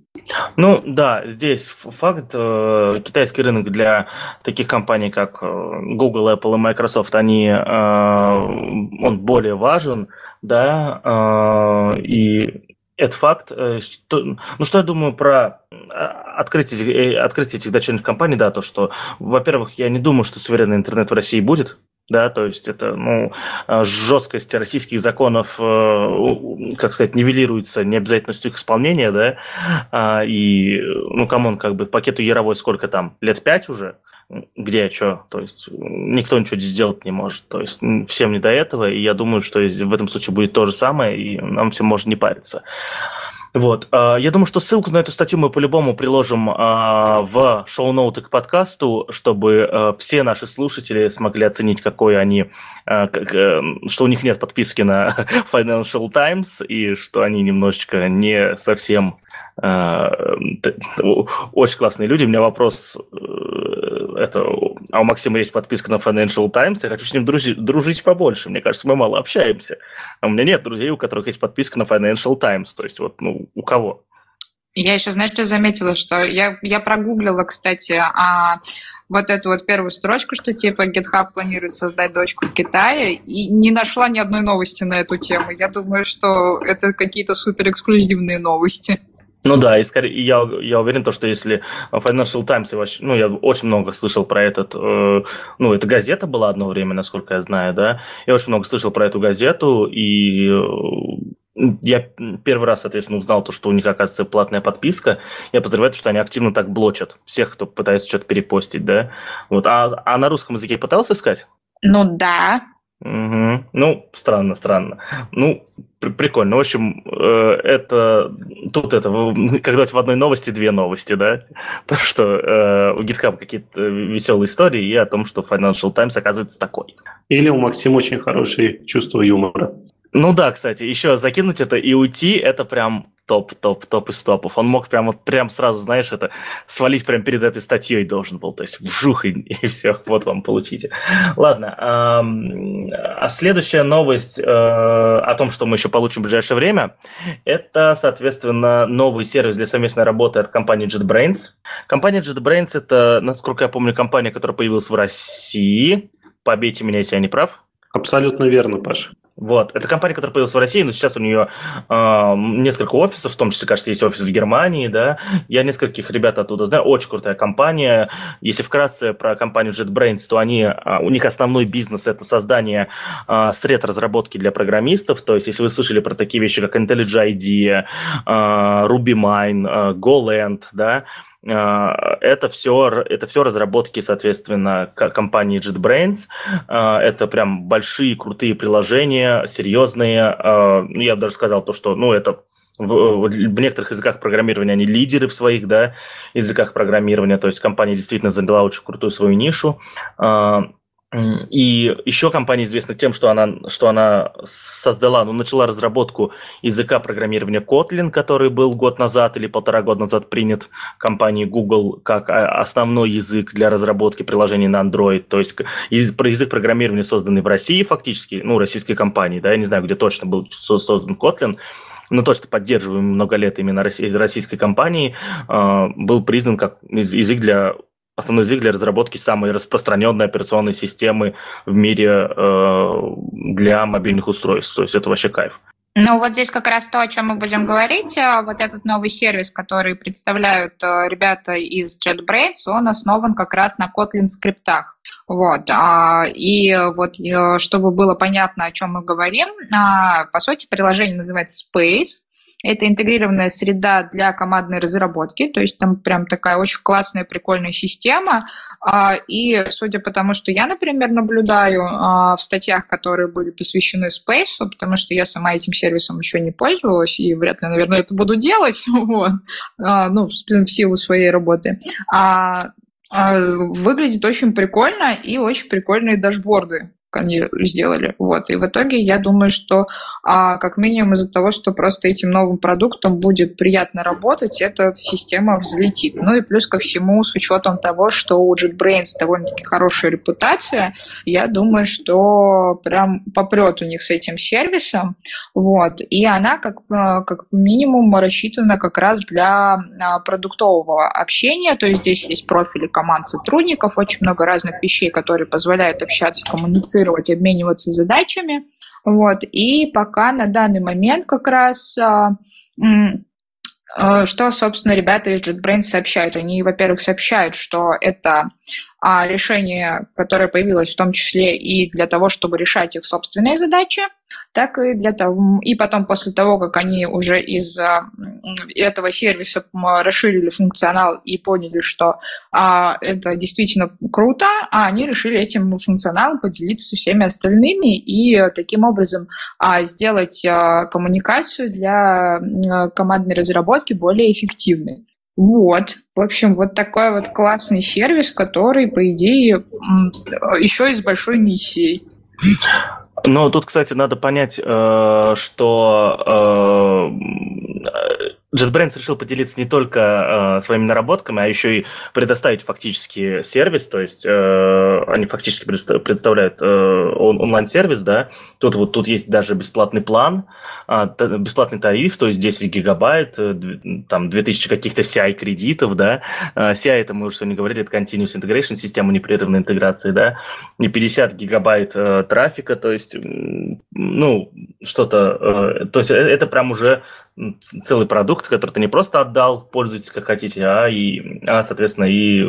Ну да, здесь факт, э, китайский рынок для таких компаний, как э, Google, Apple и Microsoft, они, э, он более важен, да, и это факт. Что, ну, что я думаю про открытие, открытие этих дочерних компаний, да, то, что, во-первых, я не думаю, что суверенный интернет в России будет, да, то есть это, ну, а, жесткость российских законов, э, как сказать, нивелируется необязательностью их исполнения, да, а, и, ну, come on, как бы пакету Яровой сколько там, лет пять уже, где что, то есть никто ничего сделать не может, то есть всем не до этого, и я думаю, что в этом случае будет то же самое, и нам всем можно не париться. Вот. А, я думаю, что ссылку на эту статью мы по-любому приложим а, в шоу-ноуты к подкасту, чтобы а, все наши слушатели смогли оценить, какой они, э, что у них нет подписки на Financial Times, и что они немножечко не совсем очень классные люди. У меня вопрос это, а у Максима есть подписка на Financial Times, я хочу с ним дружить, дружить побольше. Мне кажется, мы мало общаемся. А у меня нет друзей, у которых есть подписка на Financial Times. То есть вот, ну, у кого?
Я еще, знаешь, что заметила, что я, я прогуглила, кстати, а, вот эту вот первую строчку, что типа GitHub планирует создать дочку в Китае, и не нашла ни одной новости на эту тему. Я думаю, что это какие-то супер эксклюзивные новости.
Ну да, и скорее, я, я уверен, то, что если Financial Times, вообще, ну, я очень много слышал про этот, э, ну, это газета была одно время, насколько я знаю, да, я очень много слышал про эту газету, и э, я первый раз, соответственно, узнал то, что у них, оказывается, платная подписка. Я подозреваю, что они активно так блочат всех, кто пытается что-то перепостить, да. Вот. А, а на русском языке пытался искать?
Ну да,
Угу. Ну, странно, странно. Ну, при- прикольно. В общем, э, это тут это, когда в одной новости две новости, да? То, что э, у GitHub какие-то веселые истории и о том, что Financial Times оказывается такой.
Или у Максима очень хорошее чувство юмора.
Ну да, кстати, еще закинуть это и уйти, это прям топ, топ, топ из топов. Он мог прям вот прям сразу, знаешь, это свалить прям перед этой статьей должен был, то есть вжух и, и все, вот вам получите. Ладно, а следующая новость э, о том, что мы еще получим в ближайшее время, это, соответственно, новый сервис для совместной работы от компании JetBrains. Компания JetBrains это, насколько я помню, компания, которая появилась в России. Побейте меня, если я не прав.
Абсолютно верно, Паша.
Вот. Это компания, которая появилась в России, но сейчас у нее э, несколько офисов, в том числе, кажется, есть офис в Германии, да. Я нескольких ребят оттуда знаю. Очень крутая компания. Если вкратце про компанию JetBrains, то они, э, у них основной бизнес – это создание э, сред разработки для программистов. То есть, если вы слышали про такие вещи, как IntelliJ IDEA, э, RubyMine, э, GoLand, да, а, это все, это все разработки, соответственно, компании JetBrains. А, это прям большие, крутые приложения, серьезные. А, ну, я бы даже сказал то, что, ну, это в, в некоторых языках программирования они лидеры в своих да, языках программирования, то есть компания действительно заняла очень крутую свою нишу. И еще компания известна тем, что она, что она создала, ну, начала разработку языка программирования Kotlin, который был год назад или полтора года назад принят компанией Google как а, основной язык для разработки приложений на Android. То есть язык программирования, созданный в России фактически, ну, российской компании, да, я не знаю, где точно был создан Kotlin, но то, что поддерживаем много лет именно российской компании, а, был признан как язык для основной язык для разработки самой распространенной операционной системы в мире э, для мобильных устройств. То есть это вообще кайф.
Ну, вот здесь как раз то, о чем мы будем говорить. Э, вот этот новый сервис, который представляют э, ребята из JetBrains, он основан как раз на Kotlin скриптах. Вот. А, и вот, э, чтобы было понятно, о чем мы говорим, а, по сути, приложение называется Space. Это интегрированная среда для командной разработки, то есть там прям такая очень классная, прикольная система. А, и судя по тому, что я, например, наблюдаю а, в статьях, которые были посвящены Space, потому что я сама этим сервисом еще не пользовалась, и вряд ли, наверное, это буду делать, вот, а, ну, в силу своей работы, выглядит очень прикольно и очень прикольные дашборды они сделали. Вот. И в итоге я думаю, что а, как минимум из-за того, что просто этим новым продуктом будет приятно работать, эта система взлетит. Ну и плюс ко всему, с учетом того, что у JetBrains довольно-таки хорошая репутация, я думаю, что прям попрет у них с этим сервисом. Вот. И она как, а, как минимум рассчитана как раз для а, продуктового общения. То есть здесь есть профили команд сотрудников, очень много разных вещей, которые позволяют общаться, коммуницировать коммуницировать, обмениваться задачами. Вот. И пока на данный момент как раз а, а, что, собственно, ребята из JetBrains сообщают? Они, во-первых, сообщают, что это а, решение, которое появилось в том числе и для того, чтобы решать их собственные задачи, так и для того, и потом после того, как они уже из а, этого сервиса расширили функционал и поняли, что а, это действительно круто, а они решили этим функционалом поделиться со всеми остальными и таким образом а, сделать а, коммуникацию для а, командной разработки более эффективной. Вот, в общем, вот такой вот классный сервис, который, по идее, еще и с большой миссией.
Ну, тут, кстати, надо понять, э, что э, JetBrains решил поделиться не только э, своими наработками, а еще и предоставить фактически сервис, то есть э, они фактически представляют э, он, онлайн-сервис, да, тут вот тут есть даже бесплатный план, э, бесплатный тариф, то есть 10 гигабайт, э, там 2000 каких-то CI-кредитов, да, э, CI это мы уже сегодня говорили, это Continuous Integration, система непрерывной интеграции, да, и 50 гигабайт э, трафика, то есть, ну, что-то, э, то есть э, это прям уже целый продукт, который ты не просто отдал, пользуйтесь как хотите, а, и, а соответственно, и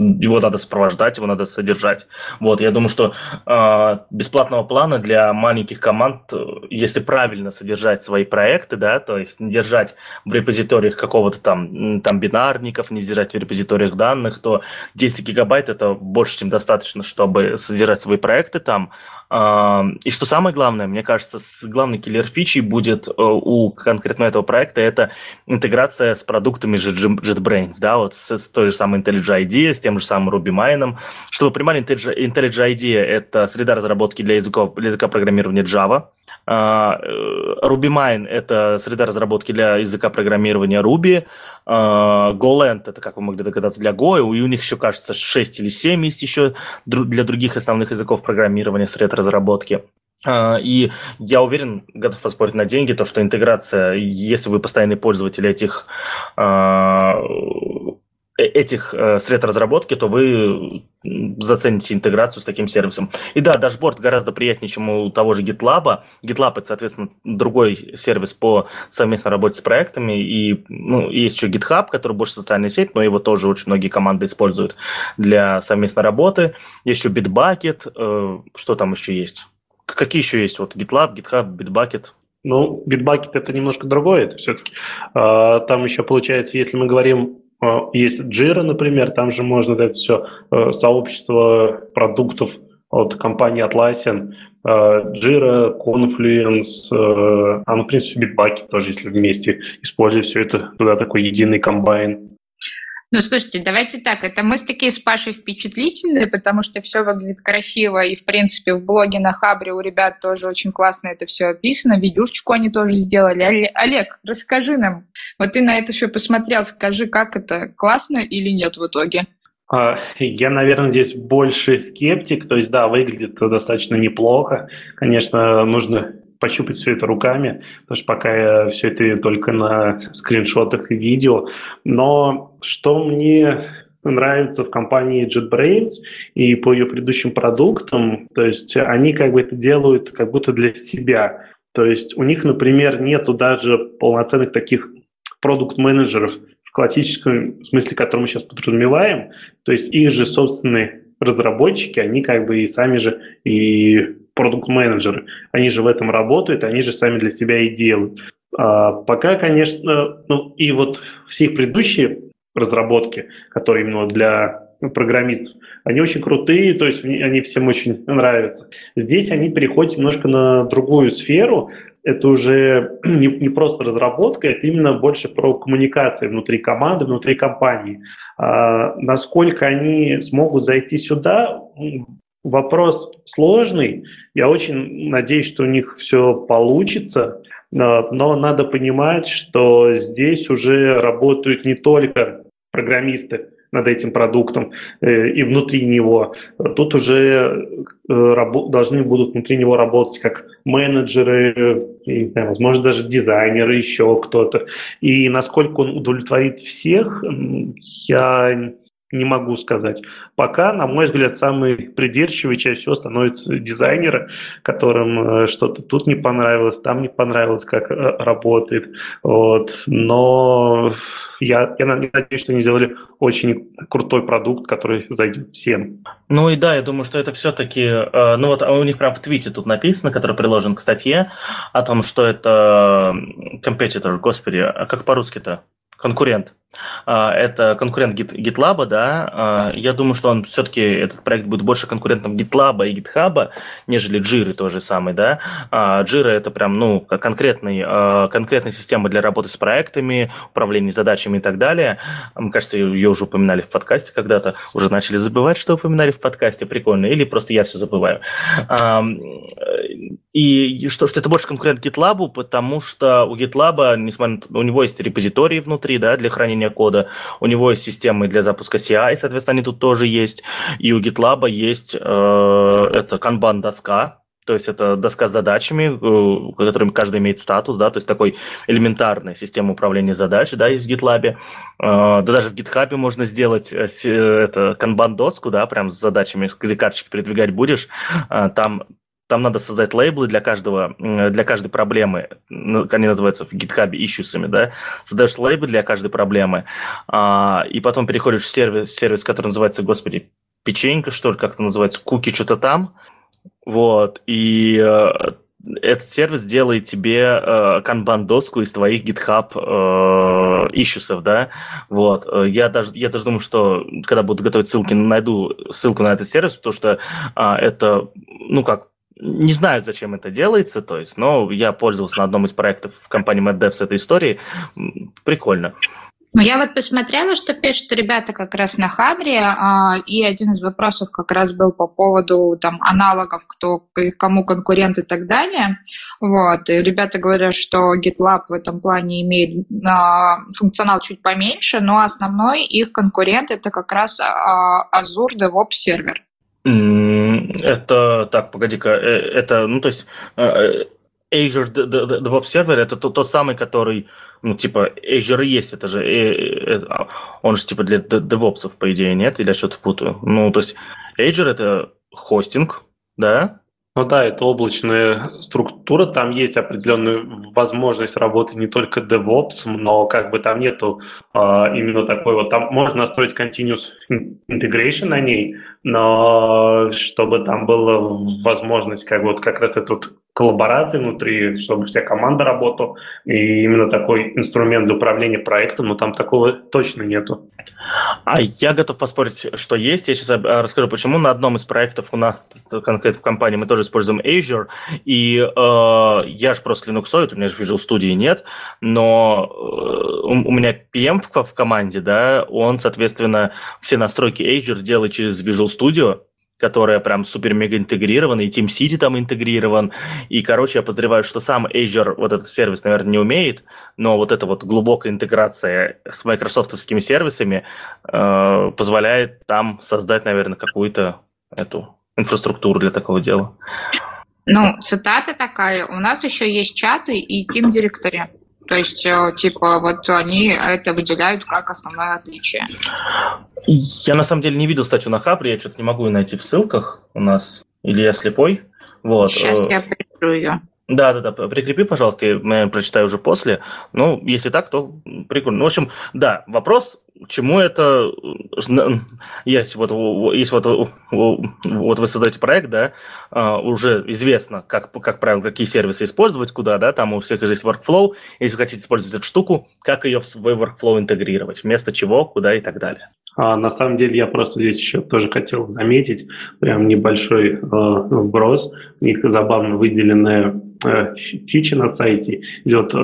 его надо сопровождать, его надо содержать. Вот, я думаю, что э, бесплатного плана для маленьких команд, если правильно содержать свои проекты, да, то есть не держать в репозиториях какого-то там, там бинарников, не держать в репозиториях данных, то 10 гигабайт это больше, чем достаточно, чтобы содержать свои проекты там, и что самое главное, мне кажется, главной киллер-фичей будет э, у конкретно этого проекта это интеграция с продуктами JetBrains, да, вот с, с той же самой IntelliJ IDEA, с же самым RubyMine. Чтобы вы понимали, IntelliJ, IntelliJ это среда разработки для языков, для языка программирования Java. А, э, RubyMine – это среда разработки для языка программирования Ruby. А, GoLand – это, как вы могли догадаться, для Go, и у них еще, кажется, 6 или 7 есть еще для других основных языков программирования сред разработки. А, и я уверен, готов поспорить на деньги, то, что интеграция, если вы постоянный пользователь этих этих э, сред разработки, то вы зацените интеграцию с таким сервисом. И да, дашборд гораздо приятнее, чем у того же GitLab. GitLab это, соответственно, другой сервис по совместной работе с проектами. И ну, есть еще GitHub, который больше социальная сеть, но его тоже очень многие команды используют для совместной работы. Есть еще Bitbucket. Э, что там еще есть? Какие еще есть? Вот GitLab, GitHub, Bitbucket.
Ну, Bitbucket это немножко другое, это все-таки. А, там еще получается, если мы говорим Э, есть Jira, например, там же можно дать все э, сообщество продуктов от компании Atlassian, э, Jira, Confluence, а, ну, в принципе, Bitbucket тоже, если вместе использовать все это, туда такой единый комбайн.
Ну, слушайте, давайте так, это мы такие с Пашей впечатлительные, потому что все выглядит красиво, и, в принципе, в блоге на Хабре у ребят тоже очень классно это все описано, видюшечку они тоже сделали. Олег, расскажи нам, вот ты на это все посмотрел, скажи, как это, классно или нет в итоге?
А, я, наверное, здесь больше скептик, то есть, да, выглядит достаточно неплохо. Конечно, нужно пощупать все это руками, потому что пока я все это только на скриншотах и видео. Но что мне нравится в компании JetBrains и по ее предыдущим продуктам, то есть они как бы это делают как будто для себя. То есть у них, например, нету даже полноценных таких продукт-менеджеров в классическом смысле, который мы сейчас подразумеваем. То есть их же собственные разработчики, они как бы и сами же и продукт-менеджеры. Они же в этом работают, они же сами для себя и делают. А, пока, конечно, ну и вот все их предыдущие разработки, которые именно для программистов, они очень крутые, то есть они всем очень нравятся. Здесь они переходят немножко на другую сферу, это уже не, не просто разработка, это именно больше про коммуникации внутри команды, внутри компании. А, насколько они смогут зайти сюда, вопрос сложный. Я очень надеюсь, что у них все получится, но надо понимать, что здесь уже работают не только программисты, над этим продуктом э, и внутри него. Тут уже э, должны будут внутри него работать как менеджеры, я не знаю, возможно, даже дизайнеры, еще кто-то. И насколько он удовлетворит всех, я не могу сказать. Пока, на мой взгляд, самый придирчивый чаще всего становятся дизайнеры, которым э, что-то тут не понравилось, там не понравилось, как работает. Вот. Но я, я надеюсь, что они сделали очень крутой продукт, который зайдет всем.
Ну и да, я думаю, что это все-таки, э, ну вот у них прям в твите тут написано, который приложен к статье, о том, что это competitor, господи, а как по-русски-то? Конкурент. А, это конкурент GitLab, да, а, я думаю, что он все-таки, этот проект будет больше конкурентом GitLab и GitHub, нежели Jira тоже самый, да. А, Jira это прям, ну, конкретный, конкретная система для работы с проектами, управления задачами и так далее. Мне кажется, ее уже упоминали в подкасте когда-то, уже начали забывать, что упоминали в подкасте, прикольно, или просто я все забываю. И что, что это больше конкурент GitLab, потому что у GitLab, несмотря на у него есть репозитории внутри, да, для хранения написания кода. У него есть системы для запуска CI, соответственно, они тут тоже есть. И у GitLab есть э, это канбан-доска, то есть это доска с задачами, э, которыми каждый имеет статус, да, то есть такой элементарная система управления задач, да, есть в GitLab. Э, да даже в GitHub можно сделать э, это канбан-доску, да, прям с задачами, где карточки передвигать будешь. Там там надо создать лейблы для каждого, для каждой проблемы. Ну, они называются в GitHub ищусами, да. Создаешь лейблы для каждой проблемы, а, и потом переходишь в сервис, сервис, который называется, господи, печенька, что ли, как это называется, куки что-то там. Вот, и э, этот сервис делает тебе э, канбан-доску из твоих GitHub э, да, вот. Я даже, я даже думаю, что когда буду готовить ссылки, найду ссылку на этот сервис, потому что э, это, ну как, не знаю, зачем это делается, то есть, но я пользовался на одном из проектов в компании MadDev с этой историей. Прикольно.
Ну, я вот посмотрела, что пишут ребята как раз на Хабре, а, и один из вопросов как раз был по поводу там аналогов, кто, кому конкурент и так далее. Вот. И ребята говорят, что GitLab в этом плане имеет а, функционал чуть поменьше, но основной их конкурент это как раз а, Azure DevOps сервер.
Это, так, погоди-ка, э, это, ну, то есть э, э, Azure DevOps Server это тот, тот самый, который, ну, типа, Azure есть, это же, а, он же, типа, для DevOps, по идее, нет? Или я что-то путаю? Ну, то есть Azure это хостинг, да?
Ну да, это облачная структура, там есть определенная возможность работы не только DevOps, но как бы там нету а, именно такой вот, там можно настроить continuous integration на ней, но чтобы там была возможность как вот как раз этот коллаборации внутри, чтобы вся команда работала, и именно такой инструмент для управления проектом, но там такого точно нету.
А я готов поспорить, что есть. Я сейчас расскажу, почему. На одном из проектов у нас, конкретно в компании, мы тоже используем Azure, и э, я же просто Linux, у меня же Visual Studio нет, но э, у, меня PM в команде, да, он, соответственно, все настройки Azure делает через Visual Studio, которая прям супер-мега интегрирована, и TeamCity там интегрирован. И, короче, я подозреваю, что сам Azure вот этот сервис, наверное, не умеет, но вот эта вот глубокая интеграция с майкрософтовскими сервисами э, позволяет там создать, наверное, какую-то эту инфраструктуру для такого дела.
Ну, цитата такая. У нас еще есть чаты и тим-директори. То есть, э, типа, вот они это выделяют как основное отличие.
Я на самом деле не видел статью на Хабре, я что-то не могу ее найти в ссылках у нас. Или я слепой. Вот.
Сейчас э, я прикреплю ее.
Да, да, да, прикрепи, пожалуйста, я, наверное, прочитаю уже после. Ну, если так, то прикольно. Ну, в общем, да, вопрос чему это... Есть вот, есть вот, вот вы создаете проект, да, а, уже известно, как, как правило, какие сервисы использовать, куда, да, там у всех же есть workflow. Если вы хотите использовать эту штуку, как ее в свой workflow интегрировать, вместо чего, куда и так далее.
А, на самом деле я просто здесь еще тоже хотел заметить прям небольшой э, вброс. У них забавно выделенная э, фича на сайте идет э,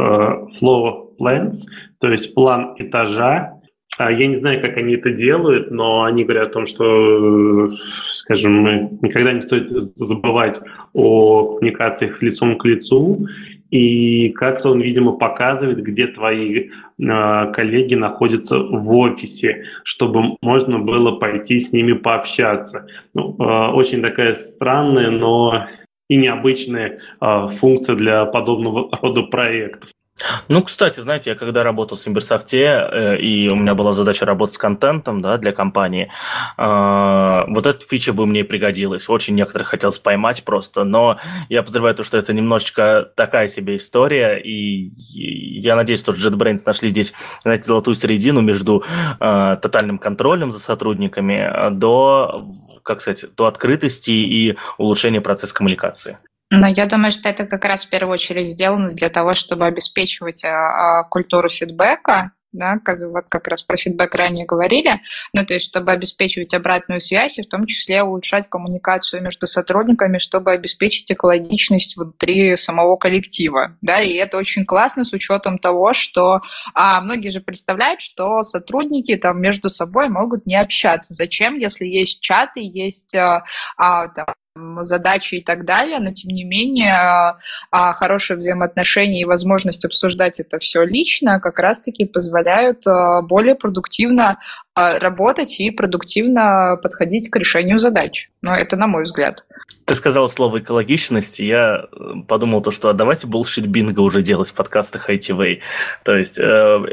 flow plans, то есть план этажа. А, я не знаю, как они это делают, но они говорят о том, что, скажем, никогда не стоит забывать о коммуникациях лицом к лицу, и как-то он, видимо, показывает, где твои э, коллеги находятся в офисе, чтобы можно было пойти с ними пообщаться. Ну, э, очень такая странная, но и необычная э, функция для подобного рода проектов.
Ну, кстати, знаете, я когда работал в Симберсофте, э, и у меня была задача работать с контентом да, для компании, э, вот эта фича бы мне пригодилась. Очень некоторых хотелось поймать просто, но я подозреваю то, что это немножечко такая себе история, и я надеюсь, что JetBrains нашли здесь, знаете, золотую середину между э, тотальным контролем за сотрудниками до, как сказать, до открытости и улучшения процесса коммуникации.
Но я думаю, что это как раз в первую очередь сделано для того, чтобы обеспечивать а, а, культуру фидбэка, да, вот как раз про фидбэк ранее говорили, ну, то есть чтобы обеспечивать обратную связь и в том числе улучшать коммуникацию между сотрудниками, чтобы обеспечить экологичность внутри самого коллектива, да, и это очень классно с учетом того, что а, многие же представляют, что сотрудники там между собой могут не общаться. Зачем, если есть чаты, есть а, а, там, задачи и так далее, но тем не менее а, хорошие взаимоотношения и возможность обсуждать это все лично как раз-таки позволяют а, более продуктивно а, работать и продуктивно подходить к решению задач. Но это на мой взгляд.
Ты сказал слово экологичность, и я э, подумал то, что а давайте bullshit бинго уже делать в подкастах ITV. То есть э,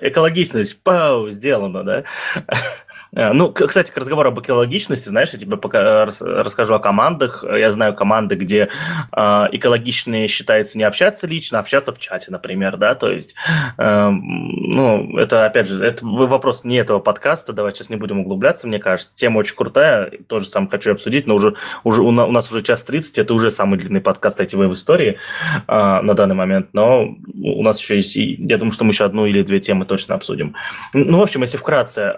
экологичность, пау, сделано, да? Э, ну, кстати, к разговору об экологичности, знаешь, я тебе пока расскажу о командах. Я знаю команды, где э, экологичные считается не общаться лично, а общаться в чате, например, да, то есть, э, ну, это, опять же, это вопрос не этого подкаста, давай сейчас не будем углубляться, мне кажется. Тема очень крутая, тоже сам хочу обсудить, но уже, уже у нас уже час 30, это уже самый длинный подкаст ITV в истории на данный момент, но у нас еще есть, я думаю, что мы еще одну или две темы точно обсудим. Ну, в общем, если вкратце,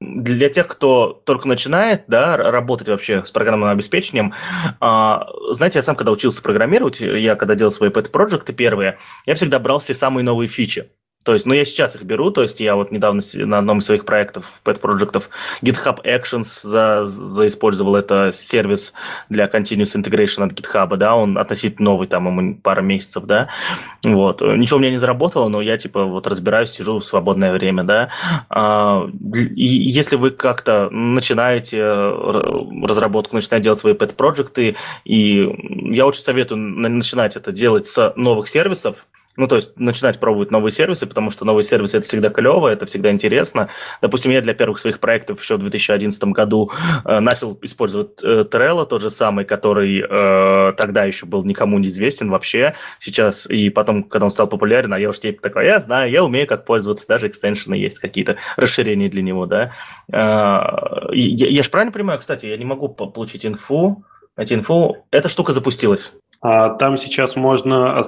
для для тех, кто только начинает да, работать вообще с программным обеспечением, а, знаете, я сам, когда учился программировать, я когда делал свои pet-проекты первые, я всегда брал все самые новые фичи. То есть, ну, я сейчас их беру, то есть я вот недавно на одном из своих проектов, pet проектов GitHub Actions за, заиспользовал это сервис для continuous integration от GitHub, да, он относительно новый, там ему пара месяцев, да, вот. Ничего у меня не заработало, но я, типа, вот разбираюсь, сижу в свободное время, да. А, и если вы как-то начинаете разработку, начинаете делать свои pet проекты и я очень советую начинать это делать с новых сервисов, ну, то есть начинать пробовать новые сервисы, потому что новые сервисы – это всегда клево, это всегда интересно. Допустим, я для первых своих проектов еще в 2011 году э, начал использовать э, Trello, тот же самый, который э, тогда еще был никому не известен вообще. Сейчас, и потом, когда он стал популярен, а я уже типа такой, я знаю, я умею как пользоваться, даже экстеншены есть какие-то расширения для него, да. Э, я, я же правильно понимаю, кстати, я не могу получить инфу, найти инфу. Эта штука запустилась.
А, там сейчас можно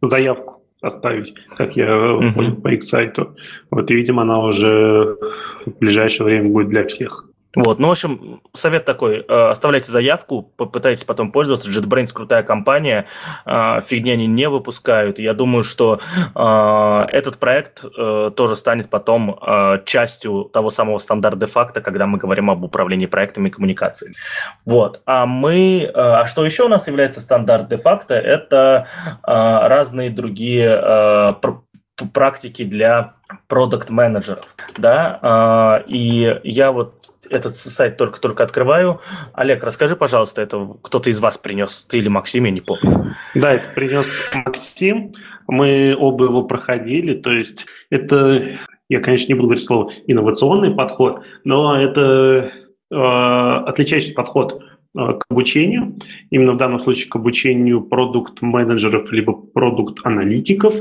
заявку оставить, как я uh-huh. понял по их сайту. Вот, и, видимо, она уже в ближайшее время будет для всех.
Вот, ну, в общем, совет такой, э, оставляйте заявку, попытайтесь потом пользоваться. JetBrains крутая компания, э, фигни они не выпускают. Я думаю, что э, этот проект тоже станет потом частью того самого стандарта де-факто, когда мы говорим об управлении проектами и коммуникацией. Вот, а мы, а что еще у нас является стандарт де-факто, это разные другие практики для продукт-менеджеров, да, и я вот этот сайт только-только открываю. Олег, расскажи, пожалуйста, это кто-то из вас принес, ты или Максим, я не помню.
Да, это принес Максим, мы оба его проходили, то есть это, я, конечно, не буду говорить слово инновационный подход, но это э, отличающийся подход к обучению, именно в данном случае к обучению продукт-менеджеров либо продукт-аналитиков.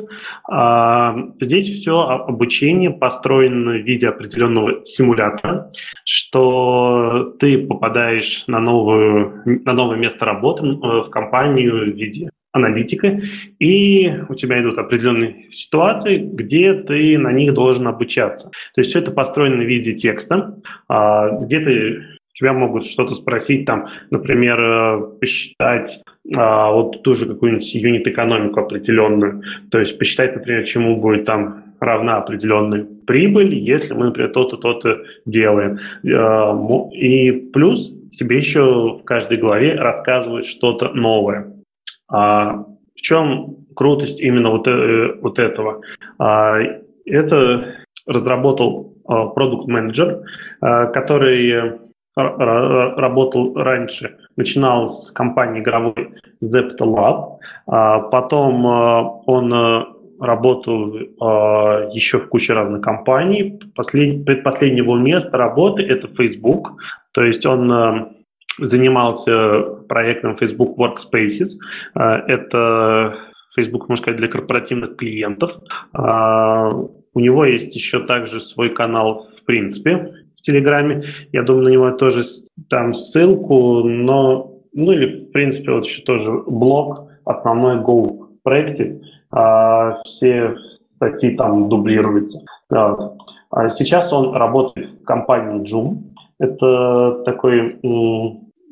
А, здесь все обучение построено в виде определенного симулятора, что ты попадаешь на, новую, на новое место работы в компанию в виде аналитика, и у тебя идут определенные ситуации, где ты на них должен обучаться. То есть все это построено в виде текста, а, где ты тебя могут что-то спросить, там, например, э, посчитать а, вот ту же какую-нибудь юнит-экономику определенную, то есть посчитать, например, чему будет там равна определенная прибыль, если мы, например, то-то, то-то делаем. Э, и плюс тебе еще в каждой главе рассказывают что-то новое. А в чем крутость именно вот, э, вот этого? А, это разработал продукт-менеджер, который работал раньше, начинал с компании игровой Zepto Lab, а потом он работал еще в куче разных компаний. Послед... Предпоследнее его место работы – это Facebook, то есть он занимался проектом Facebook Workspaces. Это Facebook, можно сказать, для корпоративных клиентов. А, у него есть еще также свой канал, в принципе, Телеграме. Я думаю, на него тоже там ссылку, но, ну или, в принципе, вот еще тоже блог, основной Go Practice. А, все статьи там дублируются. Сейчас он работает в компании Joom. Это такой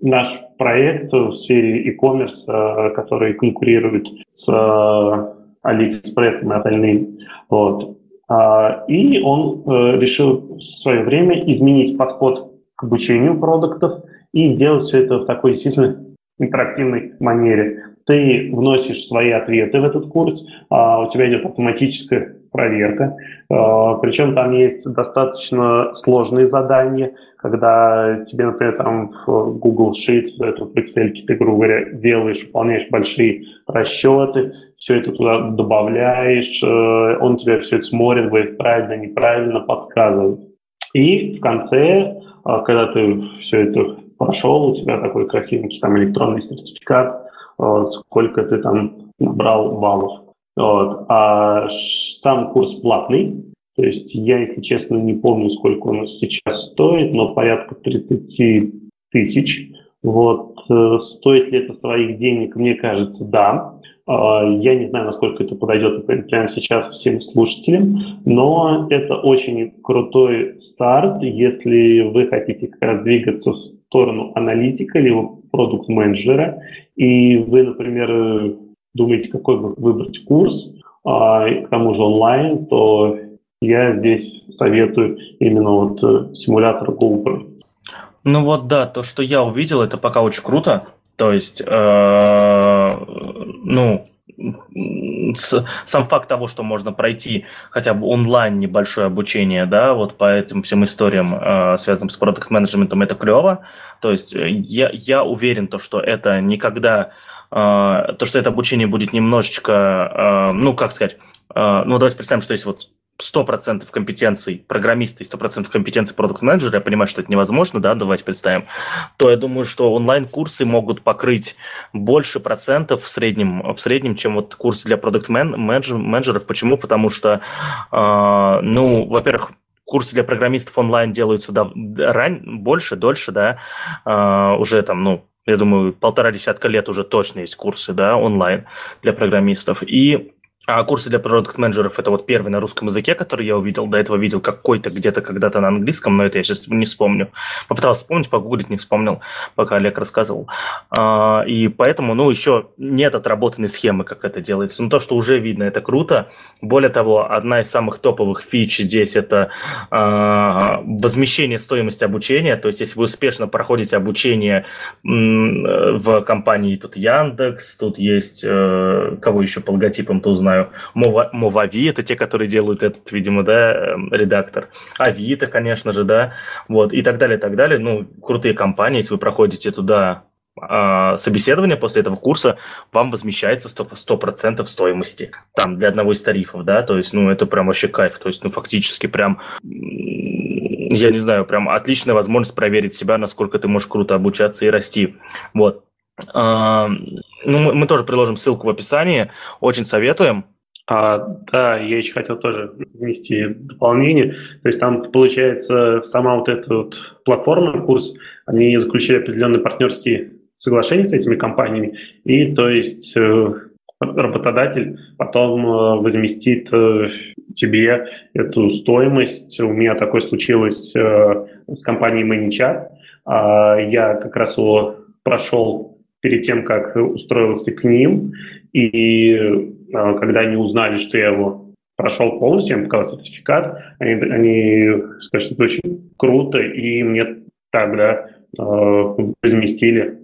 наш проект в сфере e-commerce, э, который конкурирует с AliExpress и остальными. Вот. А, и он э, решил в свое время изменить подход к обучению продуктов и сделать все это в такой действительно интерактивной манере. Ты вносишь свои ответы в этот курс, а у тебя идет автоматическая проверка. А, Причем там есть достаточно сложные задания, когда тебе, например, там в Google Sheets, в Excel, ты, грубо говоря, делаешь, выполняешь большие расчеты, все это туда добавляешь, э, он тебе все это смотрит, говорит правильно, неправильно, подсказывает. И в конце, а, когда ты все это прошел, у тебя такой красивенький там электронный сертификат, а, сколько ты там набрал баллов. Вот. А сам курс платный, то есть я, если честно, не помню, сколько он сейчас стоит, но порядка 30 тысяч. Вот. Э, стоит ли это своих денег? Мне кажется, да. А, я не знаю, насколько это подойдет прямо сейчас всем слушателям, но это очень крутой старт, если вы хотите как раз двигаться в сторону аналитика или продукт-менеджера, и вы, например, думаете, какой выбрать курс, а, к тому же онлайн, то я здесь советую именно вот э, симулятор GoPro.
Ну вот да, то, что я увидел, это пока очень круто. То есть, э, ну, сам факт того, что можно пройти хотя бы онлайн небольшое обучение, да, вот по этим всем историям, э, связанным с продукт-менеджментом, это клево. То есть я, я уверен, то, что это никогда а, то, что это обучение будет немножечко, ну, как сказать, ну, давайте представим, что есть вот 100% компетенций программиста и 100% компетенций продукт-менеджера, я понимаю, что это невозможно, да, давайте представим, то я думаю, что онлайн-курсы могут покрыть больше процентов в среднем, в среднем чем вот курсы для продукт-менеджеров. Почему? Потому что, ну, во-первых, курсы для программистов онлайн делаются да, ран, больше, дольше, да, уже там, ну, я думаю, полтора десятка лет уже точно есть курсы, да, онлайн для программистов. И а курсы для продукт-менеджеров – это вот первый на русском языке, который я увидел. До этого видел какой-то где-то когда-то на английском, но это я сейчас не вспомню. Попытался вспомнить, погуглить, не вспомнил, пока Олег рассказывал. А, и поэтому, ну, еще нет отработанной схемы, как это делается. Но то, что уже видно, это круто. Более того, одна из самых топовых фич здесь – это а, возмещение стоимости обучения. То есть, если вы успешно проходите обучение в компании, тут Яндекс, тут есть, э, кого еще по логотипам, то узнаю, знаю, Мова, Мовави, это те, которые делают этот, видимо, да, эм, редактор. Авито, конечно же, да, вот, и так далее, и так далее. Ну, крутые компании, если вы проходите туда а, собеседование после этого курса, вам возмещается 100%, 100% стоимости. Там для одного из тарифов, да, то есть, ну, это прям вообще кайф. То есть, ну, фактически прям я не знаю, прям отличная возможность проверить себя, насколько ты можешь круто обучаться и расти. Вот. Ну, мы тоже приложим ссылку в описании, очень советуем.
А, да, я еще хотел тоже внести дополнение. То есть там, получается, сама вот эта вот платформа, курс, они заключили определенные партнерские соглашения с этими компаниями, и то есть э, работодатель потом э, возместит э, тебе эту стоимость. У меня такое случилось с компанией ManyChat. А, я как раз его прошел перед тем, как устроился к ним, и а, когда они узнали, что я его прошел полностью, я им показал сертификат, они, они сказали, что это очень круто, и мне тогда э, возместили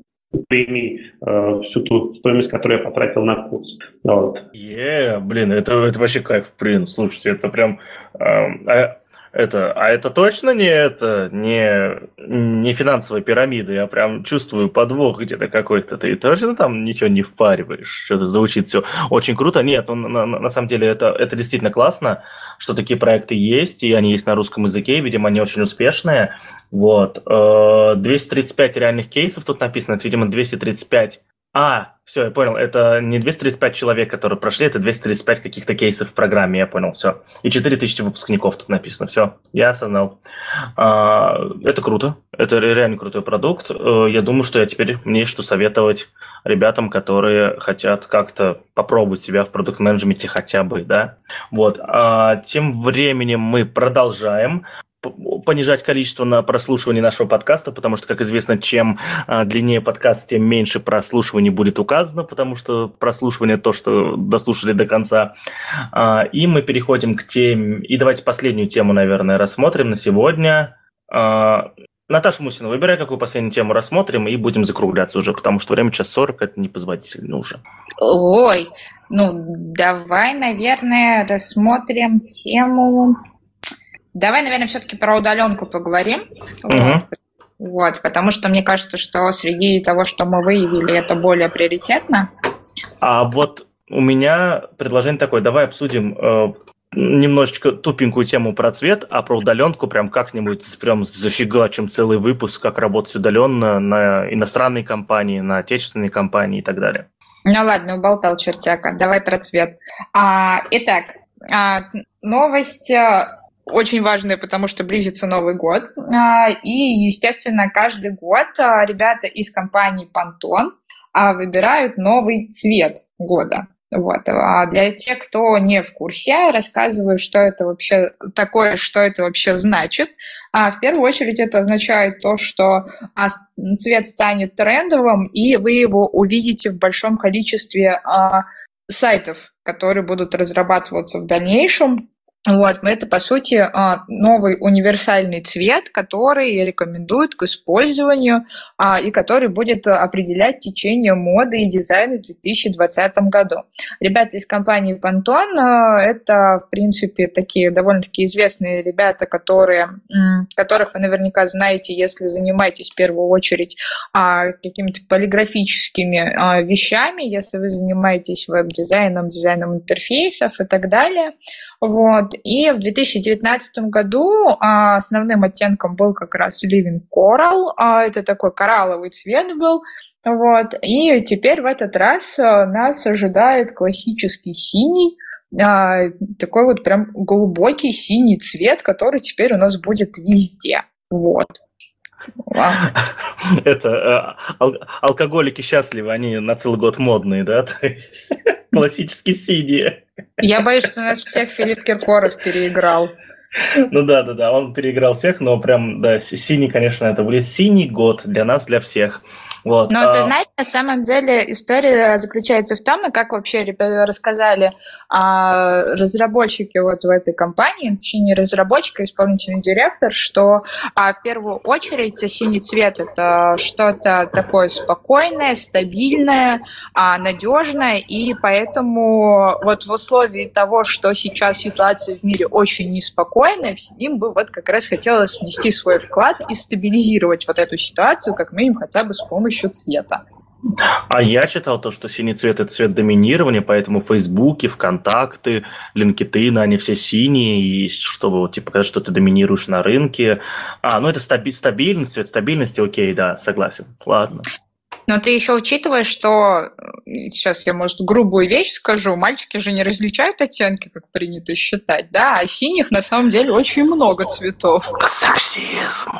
премии э, всю ту стоимость, которую я потратил на курс.
Вот. Yeah, блин, это, это вообще кайф, блин, слушайте, это прям... Э, это, а это точно не это, не, не финансовая пирамида, я прям чувствую подвох где-то какой-то. Ты точно там ничего не впариваешь? Что-то звучит все очень круто. Нет, ну, на, на, самом деле это, это действительно классно, что такие проекты есть, и они есть на русском языке, видимо, они очень успешные. Вот. 235 э, реальных кейсов тут написано, это, видимо, 235 а, все, я понял. Это не 235 человек, которые прошли, это 235 каких-то кейсов в программе, я понял, все. И 4000 выпускников тут написано, все, я осознал. А, это круто, это реально крутой продукт. Э, я думаю, что я теперь мне что советовать ребятам, которые хотят как-то попробовать себя в продукт-менеджменте хотя бы, да. Вот. А, тем временем мы продолжаем понижать количество на прослушивание нашего подкаста, потому что, как известно, чем а, длиннее подкаст, тем меньше прослушиваний будет указано, потому что прослушивание то, что дослушали до конца. А, и мы переходим к теме, и давайте последнюю тему, наверное, рассмотрим на сегодня. А, Наташа Мусина, выбирай, какую последнюю тему рассмотрим, и будем закругляться уже, потому что время час сорок, это непозволительно уже.
Ой, ну давай, наверное, рассмотрим тему Давай, наверное, все-таки про удаленку поговорим. Угу. Вот. потому что мне кажется, что среди того, что мы выявили, это более приоритетно.
А вот у меня предложение такое. Давай обсудим э, немножечко тупенькую тему про цвет, а про удаленку прям как-нибудь прям зафигачим целый выпуск, как работать удаленно на иностранные компании, на отечественные компании и так далее.
Ну ладно, уболтал чертяка. Давай про цвет. А, итак, а, новость э, очень важное, потому что близится Новый год. А, и, естественно, каждый год а, ребята из компании Pantone а, выбирают новый цвет года. Вот. А для тех, кто не в курсе, я рассказываю, что это вообще такое, что это вообще значит. А в первую очередь это означает то, что цвет станет трендовым, и вы его увидите в большом количестве а, сайтов, которые будут разрабатываться в дальнейшем. Вот, это, по сути, а, новый универсальный цвет, который рекомендуют к использованию а, и который будет определять течение моды и дизайна в 2020 году. Ребята из компании Pantone а, – это, в принципе, такие довольно-таки известные ребята, которые, которых вы наверняка знаете, если занимаетесь в первую очередь какими-то полиграфическими вещами, если вы занимаетесь веб-дизайном, дизайном интерфейсов и так далее – вот. И в 2019 году а, основным оттенком был как раз Living Coral. А, это такой коралловый цвет был. Вот. И теперь в этот раз а, нас ожидает классический синий, такой вот прям глубокий синий цвет, который теперь у нас будет везде. Вот.
Это э, алкоголики счастливы, они на целый год модные, да? Классически синие.
Я боюсь, что у нас всех Филипп Киркоров переиграл.
Ну да, да, да, он переиграл всех, но прям, да, синий, конечно, это будет синий год для нас, для всех.
Вот. Но а... ты знаешь, на самом деле история заключается в том, и как вообще ребята рассказали а, разработчики вот в этой компании, точнее не разработчик, а исполнительный директор, что а, в первую очередь синий цвет это что-то такое спокойное, стабильное, а, надежное, и поэтому вот в условии того, что сейчас ситуация в мире очень неспокойная, им бы вот как раз хотелось внести свой вклад и стабилизировать вот эту ситуацию, как минимум хотя бы с помощью цвета.
А я читал то, что синий цвет – это цвет доминирования, поэтому Фейсбуки, ВКонтакты, LinkedIn, они все синие, и чтобы вот, типа, показать, что ты доминируешь на рынке. А, ну это стаби- стабильность, цвет стабильности, окей, да, согласен. Ладно.
Но ты еще учитываешь, что э, сейчас я, может, грубую вещь скажу, мальчики же не различают оттенки, как принято считать, да, а синих на самом деле очень много цветов.
Сексизм.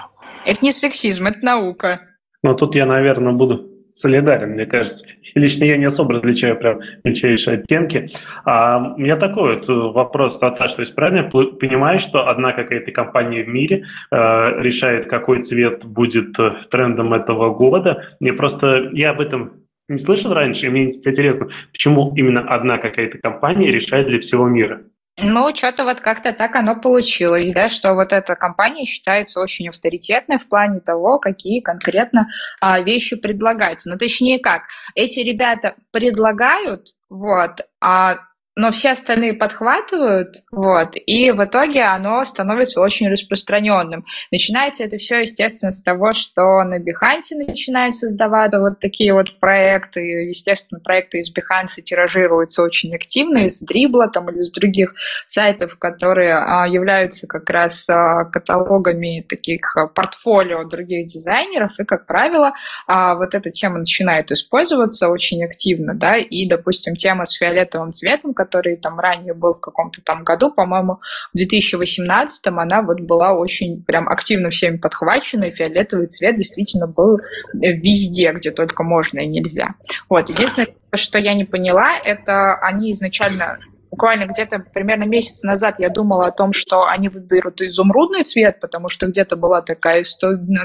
Это не сексизм, это наука.
Но тут я, наверное, буду солидарен, мне кажется. Лично я не особо различаю прям мельчайшие оттенки. А у меня такой вот вопрос, Наташ, то есть правильно понимаешь, что одна какая-то компания в мире э, решает, какой цвет будет э, трендом этого года? Мне просто, я об этом не слышал раньше, и мне интересно, почему именно одна какая-то компания решает для всего мира?
Ну, что-то вот как-то так оно получилось, да, что вот эта компания считается очень авторитетной в плане того, какие конкретно а, вещи предлагаются. Ну, точнее как, эти ребята предлагают, вот, а но все остальные подхватывают, вот, и в итоге оно становится очень распространенным. Начинается это все, естественно, с того, что на Behance начинают создаваться вот такие вот проекты. Естественно, проекты из Behance тиражируются очень активно из Дрибла там, или из других сайтов, которые а, являются как раз а, каталогами таких а, портфолио других дизайнеров, и, как правило, а, вот эта тема начинает использоваться очень активно, да, и, допустим, тема с фиолетовым цветом, который там ранее был в каком-то там году, по-моему, в 2018 она вот была очень прям активно всеми подхвачена, и фиолетовый цвет действительно был везде, где только можно и нельзя. Вот, единственное, что я не поняла, это они изначально буквально где-то примерно месяц назад я думала о том, что они выберут изумрудный цвет, потому что где-то была такая,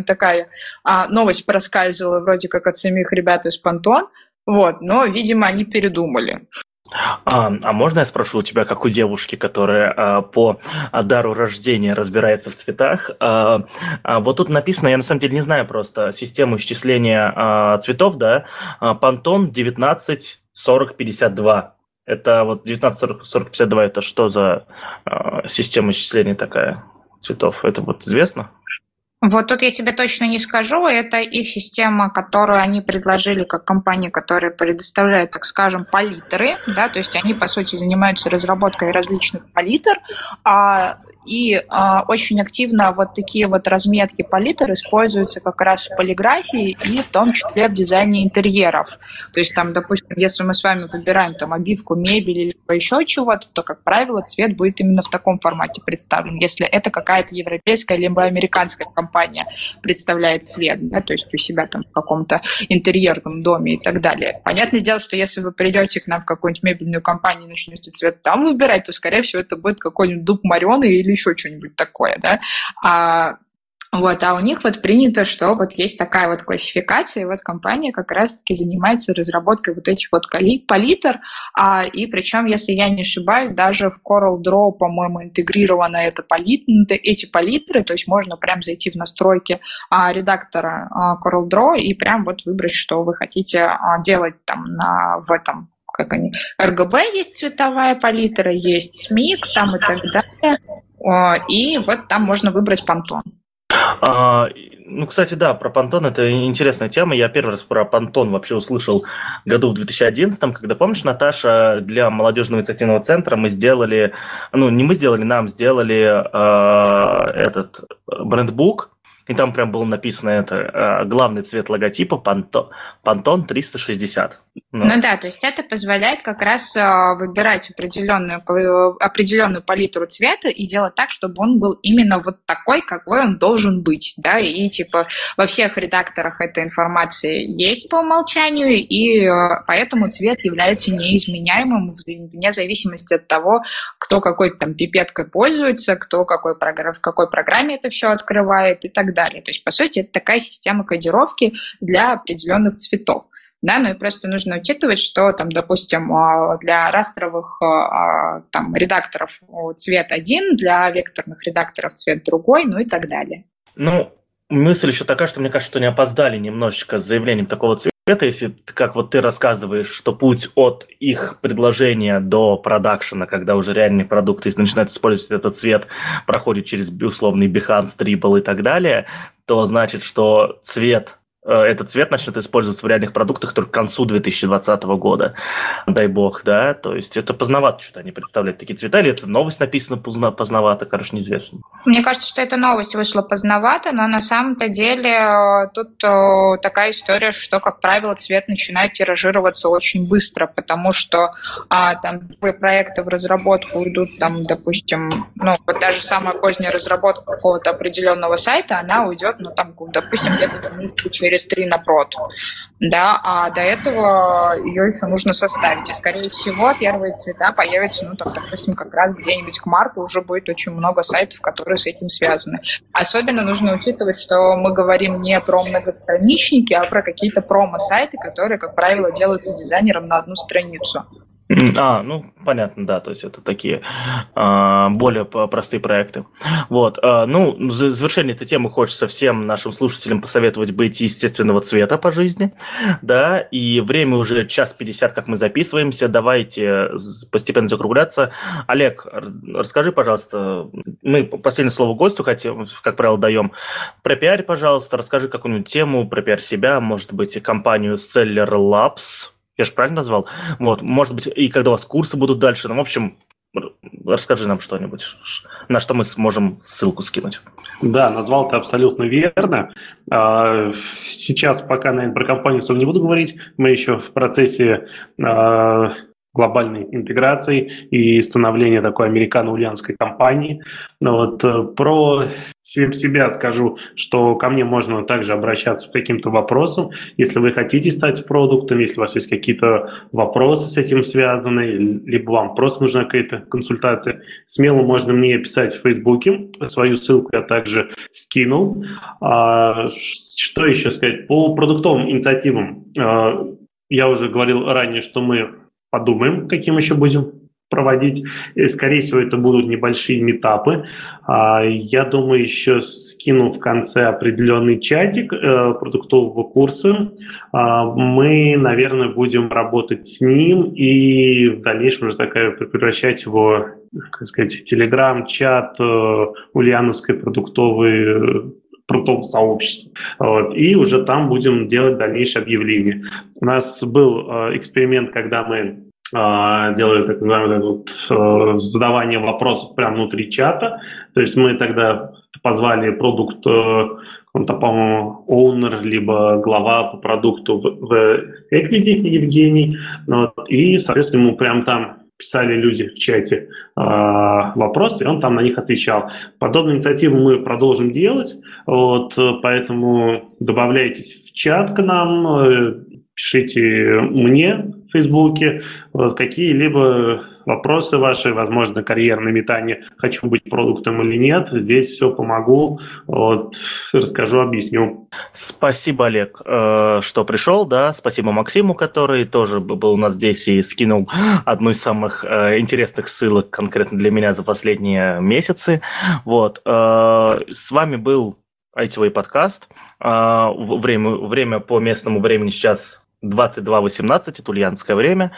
такая а, новость проскальзывала вроде как от самих ребят из Пантон, вот, но, видимо, они передумали.
А, а можно я спрошу у тебя, как у девушки, которая а, по дару рождения разбирается в цветах? А, а, вот тут написано, я на самом деле не знаю просто систему исчисления а, цветов, да? А, Пантон 19 40 52. Это вот 19 40, 40 52 это что за а, система исчисления такая цветов? Это вот известно?
Вот тут я тебе точно не скажу. Это их система, которую они предложили как компания, которая предоставляет, так скажем, палитры. Да, то есть они, по сути, занимаются разработкой различных палитр. А и а, очень активно вот такие вот разметки палитр используются как раз в полиграфии и в том числе в дизайне интерьеров. То есть там, допустим, если мы с вами выбираем там обивку мебели или еще чего-то, то, как правило, цвет будет именно в таком формате представлен. Если это какая-то европейская либо американская компания представляет цвет, да, то есть у себя там в каком-то интерьерном доме и так далее. Понятное дело, что если вы придете к нам в какую-нибудь мебельную компанию и начнете цвет там выбирать, то, скорее всего, это будет какой-нибудь дуб мореный или еще что-нибудь такое, да. А вот, а у них вот принято, что вот есть такая вот классификация, и вот компания как раз-таки занимается разработкой вот этих вот палитр, а, и причем, если я не ошибаюсь, даже в Coral Draw, по-моему, интегрированы это палит, эти палитры, то есть можно прям зайти в настройки а, редактора а, Coral Draw и прям вот выбрать, что вы хотите а, делать там на, в этом как они, RGB есть цветовая палитра, есть СМИК там и так далее. И вот там можно выбрать понтон.
А, ну, кстати, да, про понтон это интересная тема. Я первый раз про понтон вообще услышал году в 2011, когда, помнишь, Наташа, для молодежного инициативного центра мы сделали, ну, не мы сделали, нам сделали э, этот брендбук, и там прям было написано это, э, главный цвет логотипа Пантон, Пантон 360.
Ну. ну да, то есть это позволяет как раз э, выбирать определенную, определенную палитру цвета и делать так, чтобы он был именно вот такой, какой он должен быть, да, и типа во всех редакторах эта информация есть по умолчанию, и э, поэтому цвет является неизменяемым вне зависимости от того, кто какой там пипеткой пользуется, кто какой, в какой программе это все открывает и так далее. То есть, по сути, это такая система кодировки для определенных цветов. Да, ну и просто нужно учитывать, что там, допустим, а, для растровых а, а, там, редакторов цвет один, для векторных редакторов цвет другой, ну и так далее.
Ну, мысль еще такая, что мне кажется, что не опоздали немножечко с заявлением такого цвета, если, как вот ты рассказываешь, что путь от их предложения до продакшена, когда уже реальный продукт и начинают использовать этот цвет, проходит через условный Behance, Dribble и так далее, то значит, что цвет этот цвет начнет использоваться в реальных продуктах только к концу 2020 года. Дай бог, да? То есть это поздновато что-то они представляют такие цвета, или это новость написана поздновато, короче, неизвестно.
Мне кажется, что эта новость вышла поздновато, но на самом-то деле э, тут э, такая история, что, как правило, цвет начинает тиражироваться очень быстро, потому что а, там проекты в разработку идут, там, допустим, ну, вот даже самая поздняя разработка какого-то определенного сайта, она уйдет, ну, там, допустим, где-то месяца через три на прод, да, а до этого ее еще нужно составить. И, скорее всего, первые цвета появятся, ну, там, допустим, как раз где-нибудь к марту уже будет очень много сайтов, которые с этим связаны. Особенно нужно учитывать, что мы говорим не про многостраничники, а про какие-то промо-сайты, которые, как правило, делаются дизайнером на одну страницу.
А, ну, понятно, да, то есть это такие а, более простые проекты. Вот, а, ну, в завершение этой темы хочется всем нашим слушателям посоветовать быть естественного цвета по жизни, да, и время уже час пятьдесят, как мы записываемся, давайте постепенно закругляться. Олег, расскажи, пожалуйста, мы последнее слово гостю хотим, как правило, даем. Про пожалуйста, расскажи какую-нибудь тему, про себя, может быть, компанию Seller Labs, я же правильно назвал? Вот, может быть, и когда у вас курсы будут дальше. Ну, в общем, расскажи нам что-нибудь, на что мы сможем ссылку скинуть.
Да, назвал ты абсолютно верно. А, сейчас пока, наверное, про компанию не буду говорить. Мы еще в процессе а, глобальной интеграции и становления такой американо-ульянской компании. Вот э, про себя скажу, что ко мне можно также обращаться к каким-то вопросам, если вы хотите стать продуктом, если у вас есть какие-то вопросы с этим связаны, либо вам просто нужна какая-то консультация, смело можно мне писать в Фейсбуке, свою ссылку я также скинул. А, что еще сказать? По продуктовым инициативам а, я уже говорил ранее, что мы подумаем, каким еще будем проводить. Скорее всего, это будут небольшие метапы. А, я думаю, еще скину в конце определенный чатик э, продуктового курса. А, мы, наверное, будем работать с ним и в дальнейшем уже такая превращать его, как сказать, телеграм-чат э, ульяновской продуктовой крутого сообщества. Вот. И уже там будем делать дальнейшие объявления. У нас был э, эксперимент, когда мы э, делали так называемое вот, э, задавание вопросов прямо внутри чата. То есть мы тогда позвали продукт, э, он-то, по-моему, оунер, либо глава по продукту в, в Equity Евгений. Вот, и, соответственно, ему прям там писали люди в чате э, вопросы, и он там на них отвечал. Подобную инициативу мы продолжим делать, вот, поэтому добавляйтесь в чат к нам, э, пишите мне Фейсбуке вот, какие-либо вопросы ваши, возможно, карьерное метание, хочу быть продуктом или нет. Здесь все помогу, вот, расскажу, объясню.
Спасибо, Олег, э, что пришел, да, спасибо Максиму, который тоже был у нас здесь и скинул одну из самых э, интересных ссылок конкретно для меня за последние месяцы. Вот, э, с вами был ITV подкаст. Время, время по местному времени сейчас 22.18, итальянское время.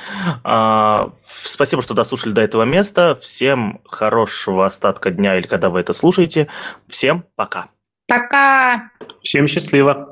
А, спасибо, что дослушали до этого места. Всем хорошего остатка дня или когда вы это слушаете. Всем пока.
Пока.
Всем счастливо.